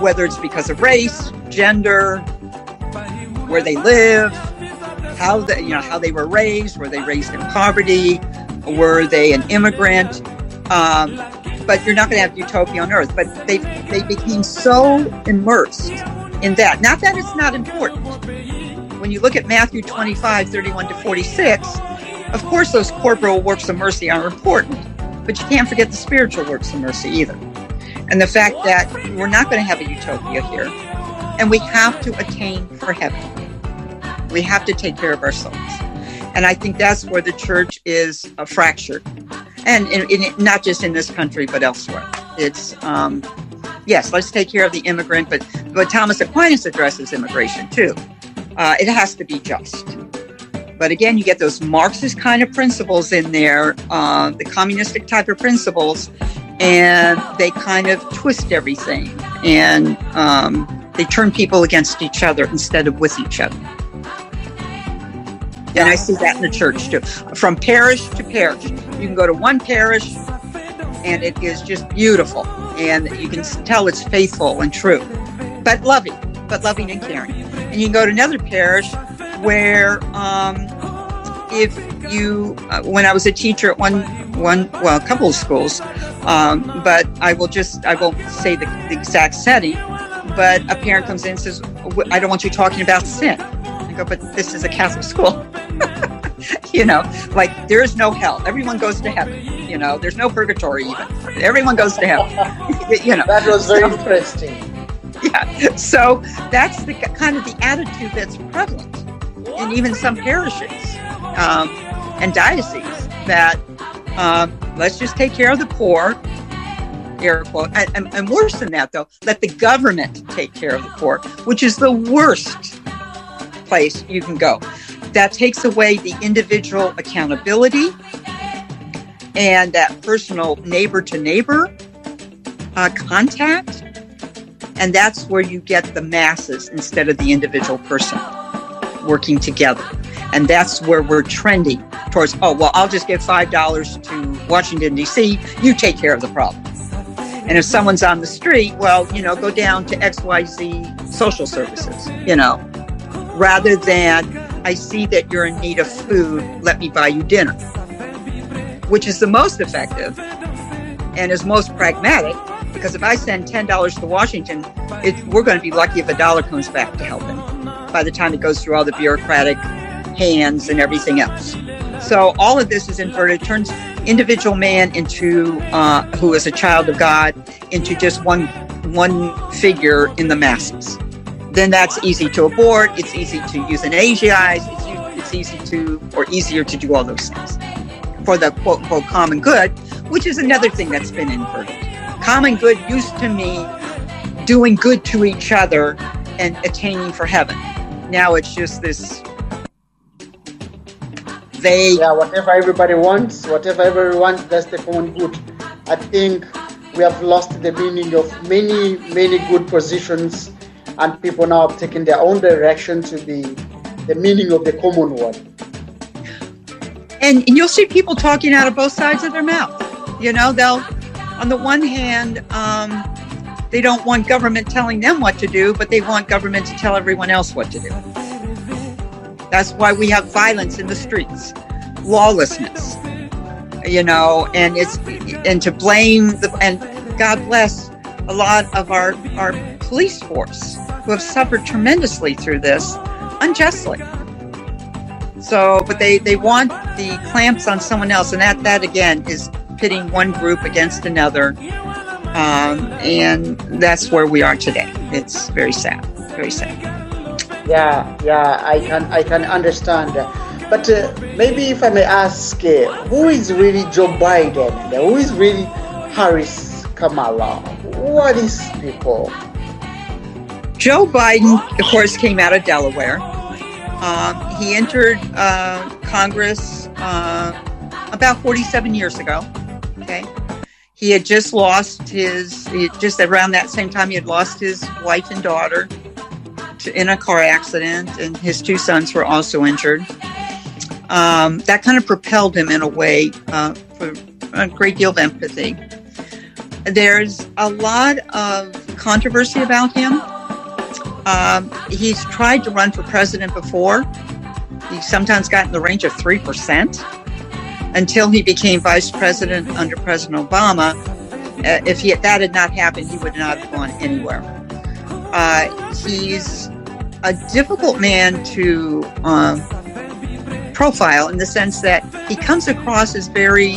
whether it's because of race, gender, where they live, how they, you know, how they were raised, were they raised in poverty, were they an immigrant? Um, but you're not going to have utopia on earth. But they they became so immersed in that. Not that it's not important. When you look at Matthew 25, 31 to 46, of course those corporal works of mercy are important but you can't forget the spiritual works of mercy either. And the fact that we're not going to have a utopia here, and we have to attain for heaven. We have to take care of ourselves. And I think that's where the church is uh, fractured. And in, in, not just in this country, but elsewhere. It's, um, yes, let's take care of the immigrant, but, but Thomas Aquinas addresses immigration too. Uh, it has to be just. But again, you get those Marxist kind of principles in there, uh, the communistic type of principles, and they kind of twist everything and um, they turn people against each other instead of with each other. And I see that in the church too. From parish to parish. You can go to one parish and it is just beautiful. And you can tell it's faithful and true, but loving, but loving and caring. And you can go to another parish where um, if you, uh, when I was a teacher at one, one, well, a couple of schools, um, but I will just, I won't say the, the exact setting, but a parent comes in and says, I don't want you talking about sin. I go, but this is a Catholic school. you know, like there is no hell. Everyone goes to heaven. You know, there's no purgatory even. Everyone goes to heaven. you know, That was very So- interesting. yeah. So that's the kind of the attitude that's prevalent in even some parishes um, and dioceses that um, let's just take care of the poor. Air quote, and, and, and worse than that, though, let the government take care of the poor, which is the worst place you can go. That takes away the individual accountability and that personal neighbor to neighbor uh, contact. And that's where you get the masses instead of the individual person working together. And that's where we're trending towards, oh, well, I'll just give $5 to Washington, D.C., you take care of the problem. And if someone's on the street, well, you know, go down to XYZ social services, you know, rather than I see that you're in need of food, let me buy you dinner, which is the most effective and is most pragmatic because if I send $10 to Washington, it, we're going to be lucky if a dollar comes back to help him by the time it goes through all the bureaucratic hands and everything else. So all of this is inverted, turns individual man into uh, who is a child of God into just one one figure in the masses. Then that's easy to abort. It's easy to euthanize. It's, it's easy to or easier to do all those things for the quote unquote common good, which is another thing that's been inverted. Common good used to mean doing good to each other and attaining for heaven. Now it's just this they Yeah, whatever everybody wants, whatever everyone wants, that's the common good. I think we have lost the meaning of many, many good positions, and people now have taken their own direction to be the meaning of the common one. and, and you'll see people talking out of both sides of their mouth. You know, they'll, on the one hand, um, they don't want government telling them what to do, but they want government to tell everyone else what to do. That's why we have violence in the streets, lawlessness, you know, and it's, and to blame the, and God bless a lot of our, our police force who have suffered tremendously through this unjustly. So, but they, they want the clamps on someone else, and that, that again is pitting one group against another. Um, and that's where we are today. It's very sad, very sad. Yeah, yeah, I can, I can understand. But uh, maybe if I may ask, uh, who is really Joe Biden? Who is really Harris Kamala? are these people? Joe Biden, of course, came out of Delaware. Um, he entered uh, Congress uh, about 47 years ago. Okay. He had just lost his just around that same time, he had lost his wife and daughter to, in a car accident, and his two sons were also injured. Um, that kind of propelled him in a way uh, for a great deal of empathy. There's a lot of controversy about him. Um, he's tried to run for president before. He sometimes got in the range of 3% until he became vice president under President Obama. Uh, if he, that had not happened, he would not have gone anywhere. Uh, he's a difficult man to um, profile in the sense that he comes across as very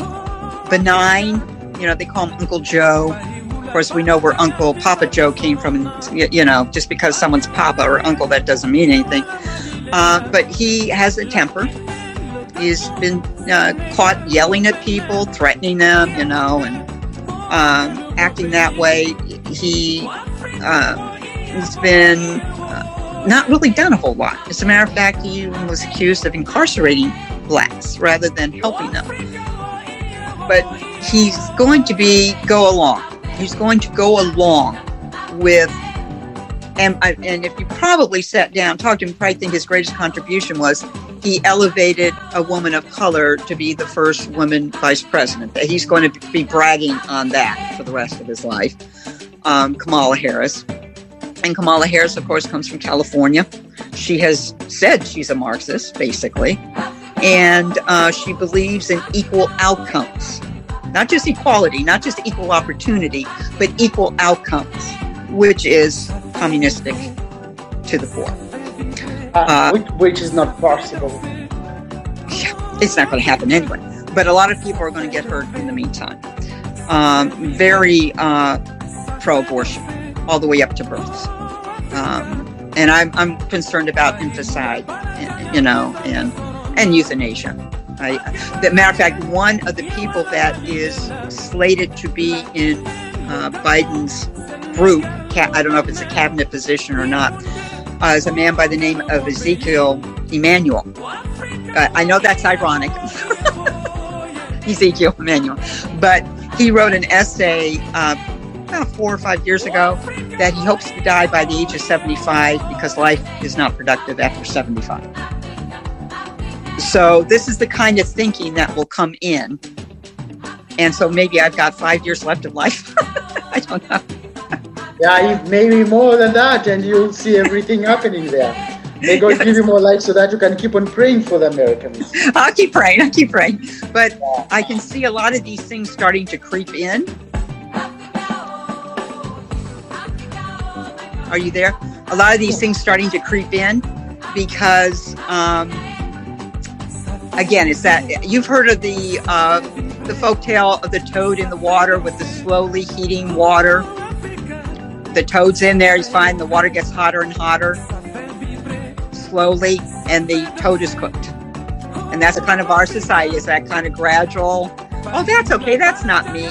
benign. You know, they call him Uncle Joe. Course, we know where Uncle Papa Joe came from. You know, just because someone's Papa or Uncle, that doesn't mean anything. Uh, but he has a temper. He's been uh, caught yelling at people, threatening them, you know, and um, acting that way. He uh, has been not really done a whole lot. As a matter of fact, he was accused of incarcerating blacks rather than helping them. But he's going to be go along. He's going to go along with and I, and if you probably sat down, talked to him, probably think his greatest contribution was he elevated a woman of color to be the first woman vice president. That he's going to be bragging on that for the rest of his life. Um, Kamala Harris, and Kamala Harris, of course, comes from California. She has said she's a Marxist, basically, and uh, she believes in equal outcomes, not just equality, not just equal opportunity, but equal outcomes, which is communistic to the core. Uh, Uh, which, which is not possible. It's not going to happen anyway. But a lot of people are going to get hurt in the meantime. Um, very uh, pro-abortion, all the way up to births. Um, and I'm, I'm concerned about infanticide, you know, and and euthanasia. I, that matter of fact, one of the people that is slated to be in uh, Biden's group, I don't know if it's a cabinet position or not, uh, is a man by the name of Ezekiel Emanuel. Uh, I know that's ironic. Ezekiel Emanuel. But he wrote an essay uh, about four or five years ago that he hopes to die by the age of 75 because life is not productive after 75. So this is the kind of thinking that will come in. And so maybe I've got five years left of life. I don't know. Yeah, maybe more than that, and you'll see everything happening there. May God give you more life so that you can keep on praying for the Americans. I'll keep praying. I'll keep praying. But I can see a lot of these things starting to creep in. Are you there? A lot of these things starting to creep in because, um, again, it's that you've heard of the uh, the folk tale of the toad in the water with the slowly heating water. The toad's in there. He's fine. The water gets hotter and hotter slowly, and the toad is cooked. And that's kind of our society is that kind of gradual. Oh, that's okay. That's not me.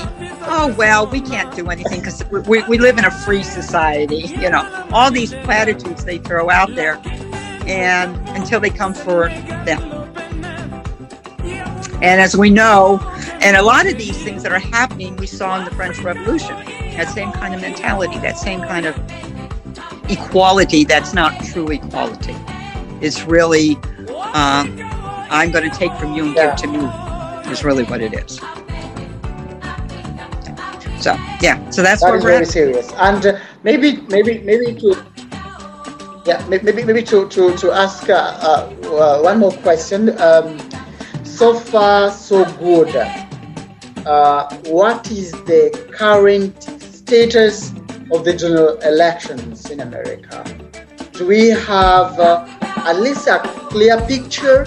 Oh, well, we can't do anything because we, we live in a free society. You know, all these platitudes they throw out there, and until they come for them. And as we know, and a lot of these things that are happening, we saw in the French Revolution. That same kind of mentality, that same kind of equality that's not true equality. It's really, uh, I'm going to take from you and Yeah. give to me, is really what it is. So, yeah, so that's That where is we're very at. serious. And uh, maybe, maybe, maybe to, yeah, maybe, maybe to to to ask uh, uh, one more question. Um, so far, so good. Uh, what is the current status of the general elections in America? Do we have uh, at least a clear picture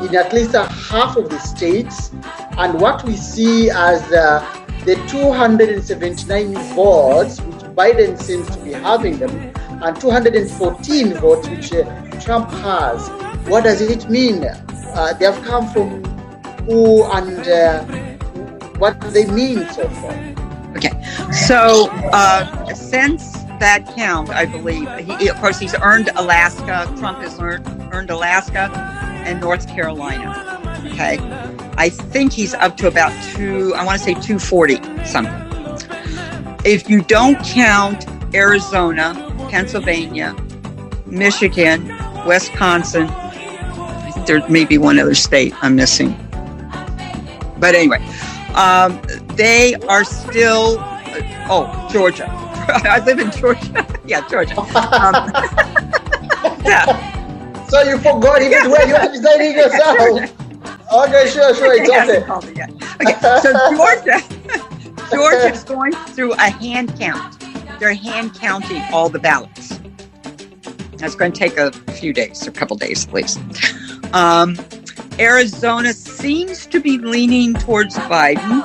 in at least a half of the states? And what we see as uh, the 279 votes, which Biden seems to be having them, and 214 votes, which uh, Trump has, what does it mean? Uh, they have come from who and uh, what do they mean so far? Okay, so uh, since that count, I believe, he, of course, he's earned Alaska. Trump has earned, earned Alaska and North Carolina. Okay, I think he's up to about two. I want to say 240 something. If you don't count Arizona, Pennsylvania, Michigan, Wisconsin, there may be one other state I'm missing. But anyway, um, they are still. Oh, Georgia. I live in Georgia. yeah, Georgia. Um, yeah. So you forgot even Yeah. where you are residing yourself. Okay, sure, sure, it's okay. called me yet. Okay, so Georgia, Georgia's going through a hand count. They're hand counting all the ballots. That's going to take a few days, a couple days at least. Um, Arizona seems to be leaning towards Biden,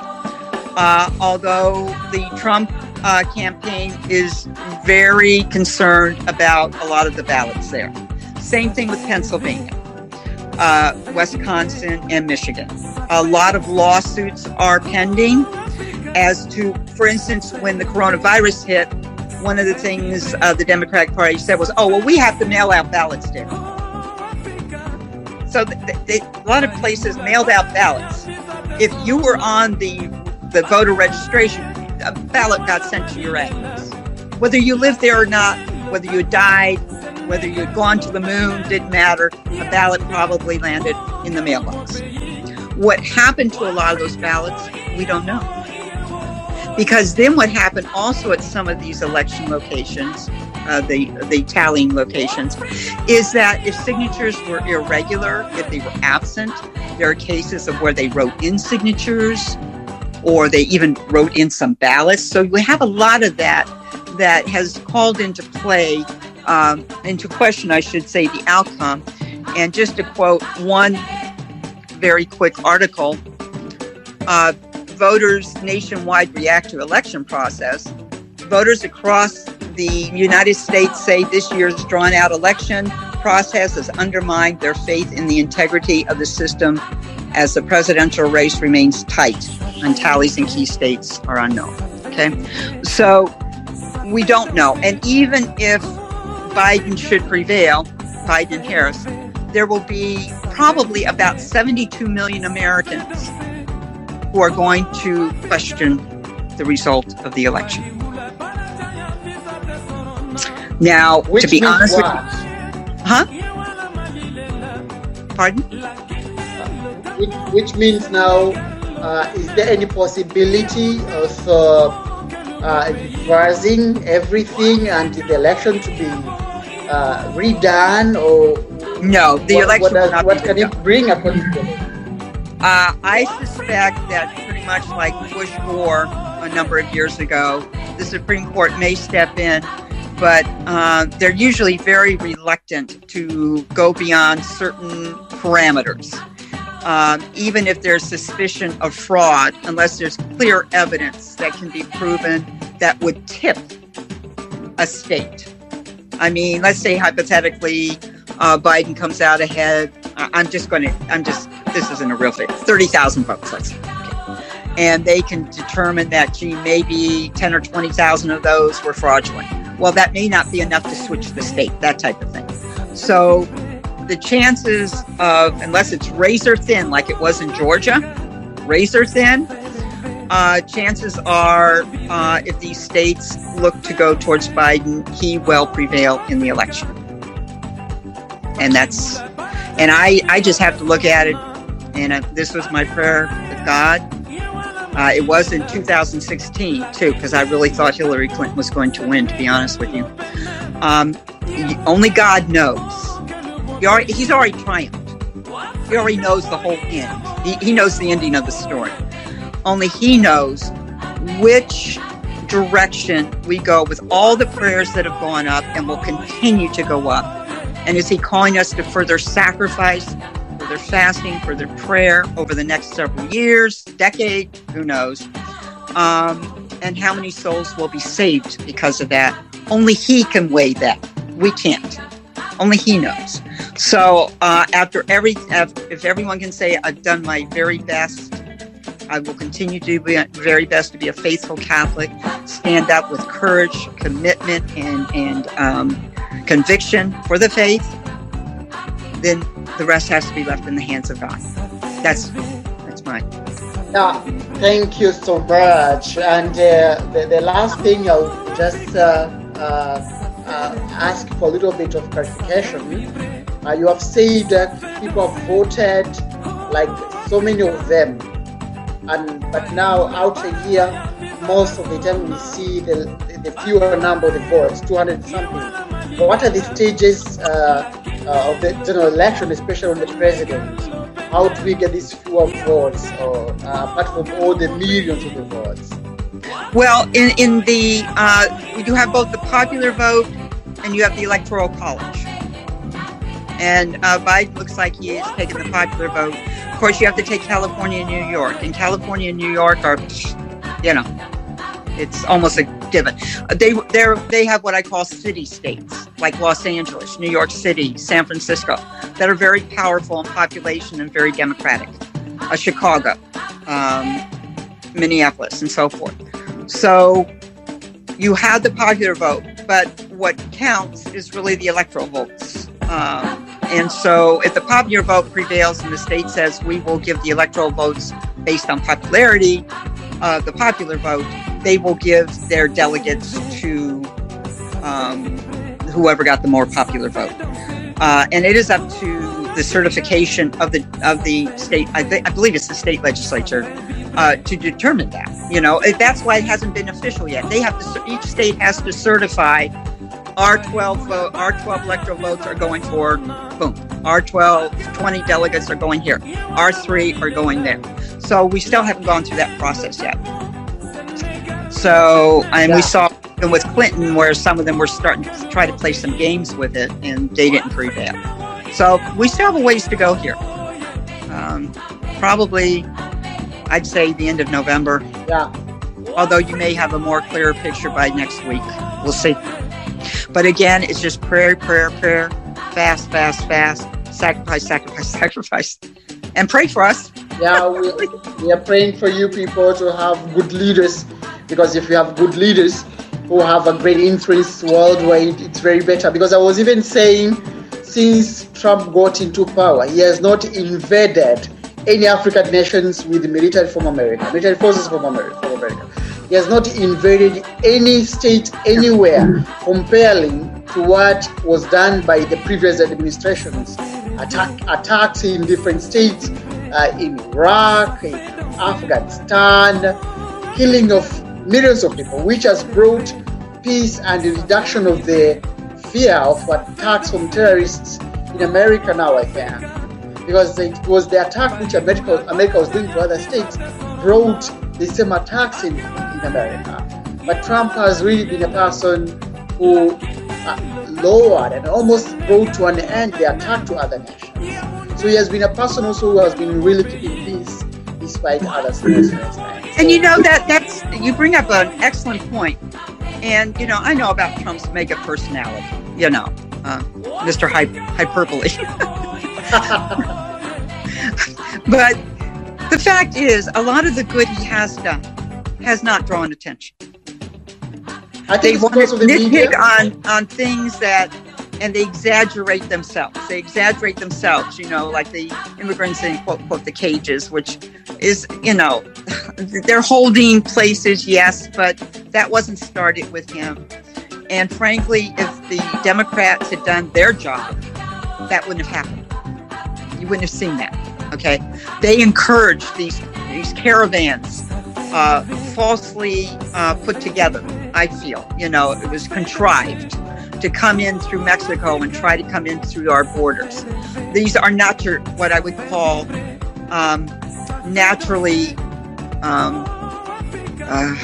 uh, although the Trump uh, campaign is very concerned about a lot of the ballots there. Same thing with Pennsylvania uh, Wisconsin, and Michigan. A lot of lawsuits are pending as to, for instance, when the coronavirus hit, one of the things uh, the Democratic Party said was, oh, well, we have to mail out ballots there. So a lot of places mailed out ballots. If you were on the, the voter registration, a ballot got sent to your address. Whether you lived there or not, whether you died, whether you had gone to the moon, didn't matter. A ballot probably landed in the mailbox. What happened to a lot of those ballots, we don't know. Because then what happened also at some of these election locations, uh, the, the tallying locations, is that if signatures were irregular, if they were absent, there are cases of where they wrote in signatures or they even wrote in some ballots. So we have a lot of that that has called into play, um, into question, I should say, the outcome. And just to quote one very quick article, uh, voters nationwide react to election process. Voters across the United States say this year's drawn out election process has undermined their faith in the integrity of the system as the presidential race remains tight and tallies in key states are unknown. Okay. So we don't know. And even if Biden should prevail, Biden Harris, there will be probably about 72 million Americans who are going to question the result of the election. Now, Which to be means honest with you, huh? Pardon? which, which means now, uh, is there any possibility of uh, uh, reversing everything and the election to be uh, redone, or No, the what, election what, does, not what can redone. it bring to? Uh, I suspect that pretty much like Bush Gore a number of years ago, the Supreme Court may step in, but uh, they're usually very reluctant to go beyond certain parameters. Um, even if there's suspicion of fraud, unless there's clear evidence that can be proven that would tip a state. I mean, let's say hypothetically, uh, Biden comes out ahead. I'm just going to, I'm just, this isn't a real thing. 30,000 votes, let's say. And they can determine that, gee, maybe 10 or 20,000 of those were fraudulent. Well, that may not be enough to switch the state, that type of thing. So the chances of, unless it's razor thin, like it was in Georgia, razor thin, uh, chances are, uh, if these states look to go towards Biden, he will prevail in the election. And that's, and I, I just have to look at it. And uh, this was my prayer with God. Uh, it was in 2016 too, because I really thought Hillary Clinton was going to win. To be honest with you, um, only God knows. He already, he's already triumphed. He already knows the whole end. He, he knows the ending of the story. Only he knows which direction we go with all the prayers that have gone up and will continue to go up. And is he calling us to further sacrifice, further fasting, for their prayer over the next several years, decade, who knows? Um, and how many souls will be saved because of that? Only he can weigh that. We can't. Only he knows. So uh, after every, if everyone can say I've done my very best I will continue to do my very best to be a faithful Catholic, stand up with courage, commitment, and and um, conviction for the faith. Then the rest has to be left in the hands of God. That's that's mine. Yeah, thank you so much. And uh, the, the last thing I'll just uh, uh, uh, ask for a little bit of clarification. Uh, you have said that people have voted, like so many of them, and but now out here, most of the time we see the, the, fewer number of votes, 200 something. What are the stages uh, of the general election, especially on the president? How do we get these fewer votes, or uh, apart from all the millions of the votes? Well, in in the uh, you have both the popular vote and you have the electoral college. And uh, Biden looks like he is taking the popular vote. Of course, you have to take California and New York, and California and New York are, you know, it's almost a given. Uh, They they they have what I call city states, like Los Angeles, New York City, San Francisco, that are very powerful in population and very democratic. Uh, Chicago, um, Minneapolis, and so forth. So you have the popular vote, but what counts is really the electoral votes. Um, and so if the popular vote prevails and the state says we will give the electoral votes based on popularity, uh, the popular vote, they will give their delegates to um, whoever got the more popular vote. Uh, and it is up to the certification of the of the state. I, think I believe it's the state legislature uh, to determine that. You know, that's why it hasn't been official yet. They have to. Each state has to certify our 12 vote, our 12 electoral votes are going for boom. Our 12, 20 delegates are going here. Our three are going there. So we still haven't gone through that process yet. So, and Yeah. we saw with Clinton where some of them were starting to try to play some games with it and they didn't prevail. So we still have a ways to go here. Um, probably, I'd say the end of November, Yeah, although you may have a more clearer picture by next week. We'll see. But again, it's just prayer, prayer, prayer, fast, fast, fast, sacrifice, sacrifice, sacrifice, and pray for us. yeah. We, we are praying for you people to have good leaders, because if you have good leaders who have a great influence worldwide, it's very better. Because I was even saying, since Trump got into power, he has not invaded any African nations with military from America, military forces from America. From America. He has not invaded any state anywhere comparing to what was done by the previous administrations. Attack, attacks in different states, uh, in Iraq, in Afghanistan, killing of millions of people, which has brought peace and the reduction of the fear of attacks from terrorists in America now, I think. Because it was the attack which America, America was doing to other states brought the same attacks in, in America. But Trump has really been a person who uh, lowered and almost brought to an end the attack to other nations. So he has been a person also who has been really keeping peace despite other states. And you know that that's you bring up an excellent point. And you know, I know about Trump's mega personality. You know, uh, Mr. Hy- Hyperbole. but the fact is, a lot of the good he has done has not drawn attention. I They want to the nitpick media. on on things that, and they exaggerate themselves. They exaggerate themselves. You know, like the immigrants in quote quote the cages, which is you know, they're holding places, yes, but that wasn't started with him. And frankly, if the Democrats had done their job, that wouldn't have happened. You wouldn't have seen that. Okay, they encouraged these these caravans, uh, falsely uh, put together. I feel, you know, it was contrived to come in through Mexico and try to come in through our borders. These are not your what I would call um, naturally um, uh,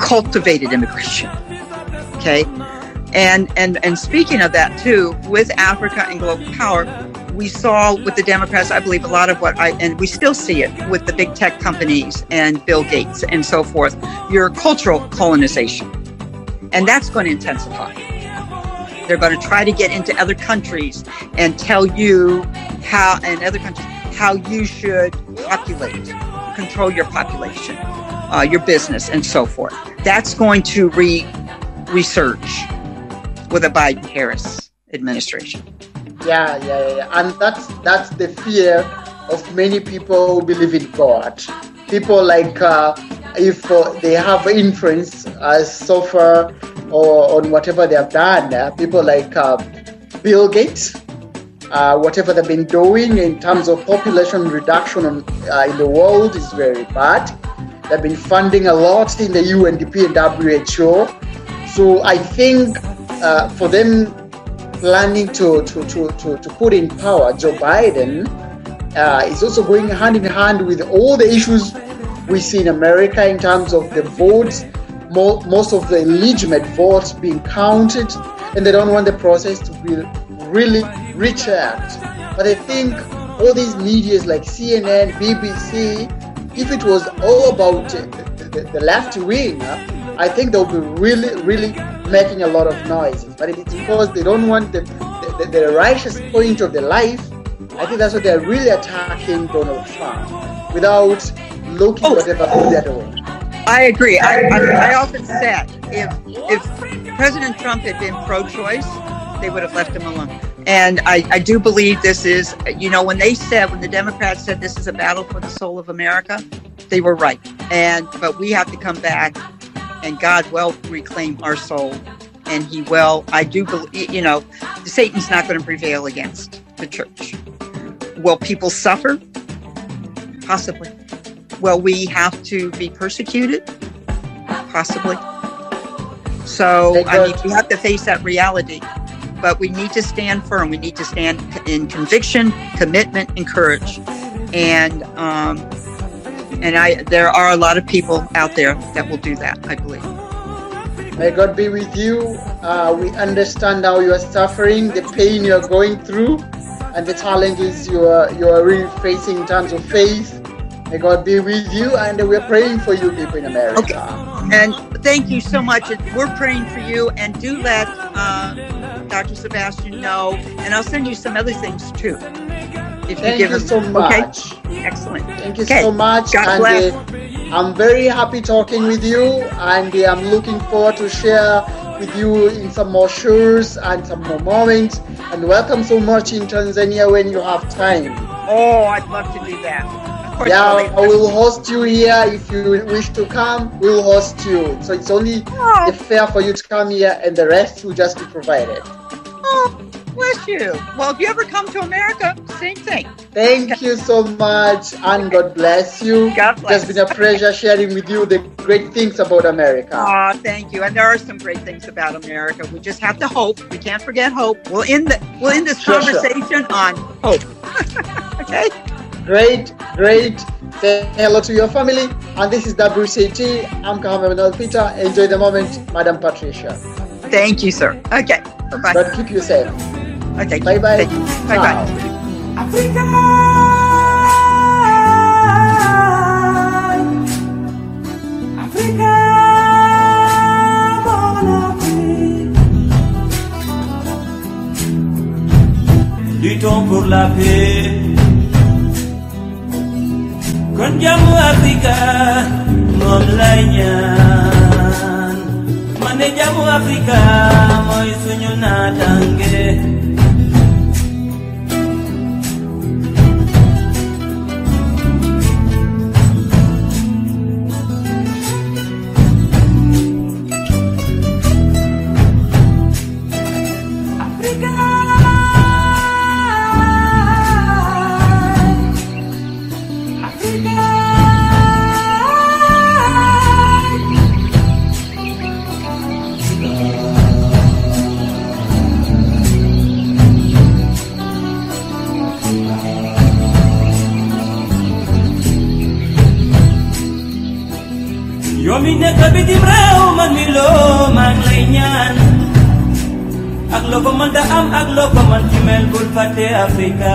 cultivated immigration. Okay, and and and speaking of that too, with Africa and global power, we saw with the Democrats, I believe a lot of what I and we still see it with the big tech companies and Bill Gates and so forth. Your cultural colonization, and that's going to intensify. They're going to try to get into other countries and tell you how, and other countries how you should populate control your population, uh, your business, and so forth. That's going to re resurge with a Biden Harris administration. Yeah, yeah, yeah. And that's that's the fear of many people who believe in God. People like uh, if uh, they have influence as so far or on whatever they have done. Uh, people like uh, Bill Gates, uh, whatever they've been doing in terms of population reduction on, uh, in the world is very bad. They've been funding a lot in the UNDP and WHO. So I think uh, for them planning to, to, to, to, to put in power Joe Biden uh, is also going hand in hand with all the issues we see in America in terms of the votes, mo- most of the legitimate votes being counted, and they don't want the process to be really rechecked. But I think all these medias like CNN, BBC, if it was all about the, the, the left wing, I think they'll be really, really making a lot of noises. But it's because they don't want the, the, the righteous point of their life. I think that's what they're really attacking Donald Trump without looking Oh. whatever goes the other way. I agree. I, I, I often said if if President Trump had been pro-choice, they would have left him alone. And I, I do believe this is, you know, when they said, when the Democrats said this is a battle for the soul of America, they were right. And but we have to come back, and God will reclaim our soul, and He will. I do believe, you know, Satan's not going to prevail against the church. Will people suffer? Possibly. Will we have to be persecuted? Possibly. So, I mean, we have to face that reality. But we need to stand firm. We need to stand in conviction, commitment, and courage. And um, and I, there are a lot of people out there that will do that. I believe. May God be with you. Uh, we understand how you are suffering, the pain you are going through, and the challenges you are you are really facing in terms of faith. May God be with you, and we're praying for you people in America. Okay. And thank you so much. We're praying for you. And do let uh, Dr. Sebastian know. And I'll send you some other things too. If Thank give you him- so Okay? much. Excellent. Thank you Okay. so much. God and bless. uh, I'm very happy talking with you, and uh, I'm looking forward to share with you in some more shows and some more moments. And welcome so much in Tanzania when you have time. Oh, I'd love to do that. Yeah, I will host you here if you wish to come. We'll host you. So it's only Oh, fair for you to come here, and the rest will just be provided. Bless you. Well, if you ever come to America, same thing. Thank you so much, and God bless you. God bless. It's been a pleasure sharing with you the great things about America. Oh, thank you. And there are some great things about America. We just have to hope. We can't forget hope. We'll end the we'll end this Sure, sure. conversation on hope. okay. Great, great. Say hello to your family. And this is WCAT. I'm Kahama Manuel Peter. Enjoy the moment, Madam Patricia. Thank you, sir. Okay. Bye bye. God keep you safe. Okay. Bye bye. Take, bye bye. Africa. Luttons pour la paix. Kon jamu Africa, mom lay. Mané jamu Africa moy suñu natangue. Loo ko mën da am ak loo ko mën ci mel bul fàtte Afrika.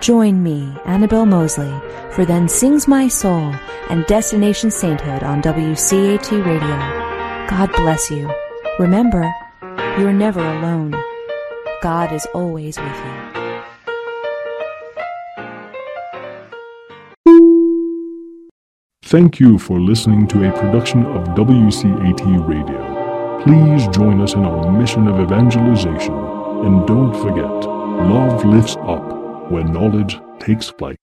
Join me, Annabelle Moseley, for Then Sings My Soul and Destination Sainthood on WCAT Radio. God bless you. Remember, you're never alone. God is always with you. Thank you for listening to a production of WCAT Radio. Please join us in our mission of evangelization. And don't forget, love lifts up when knowledge takes flight.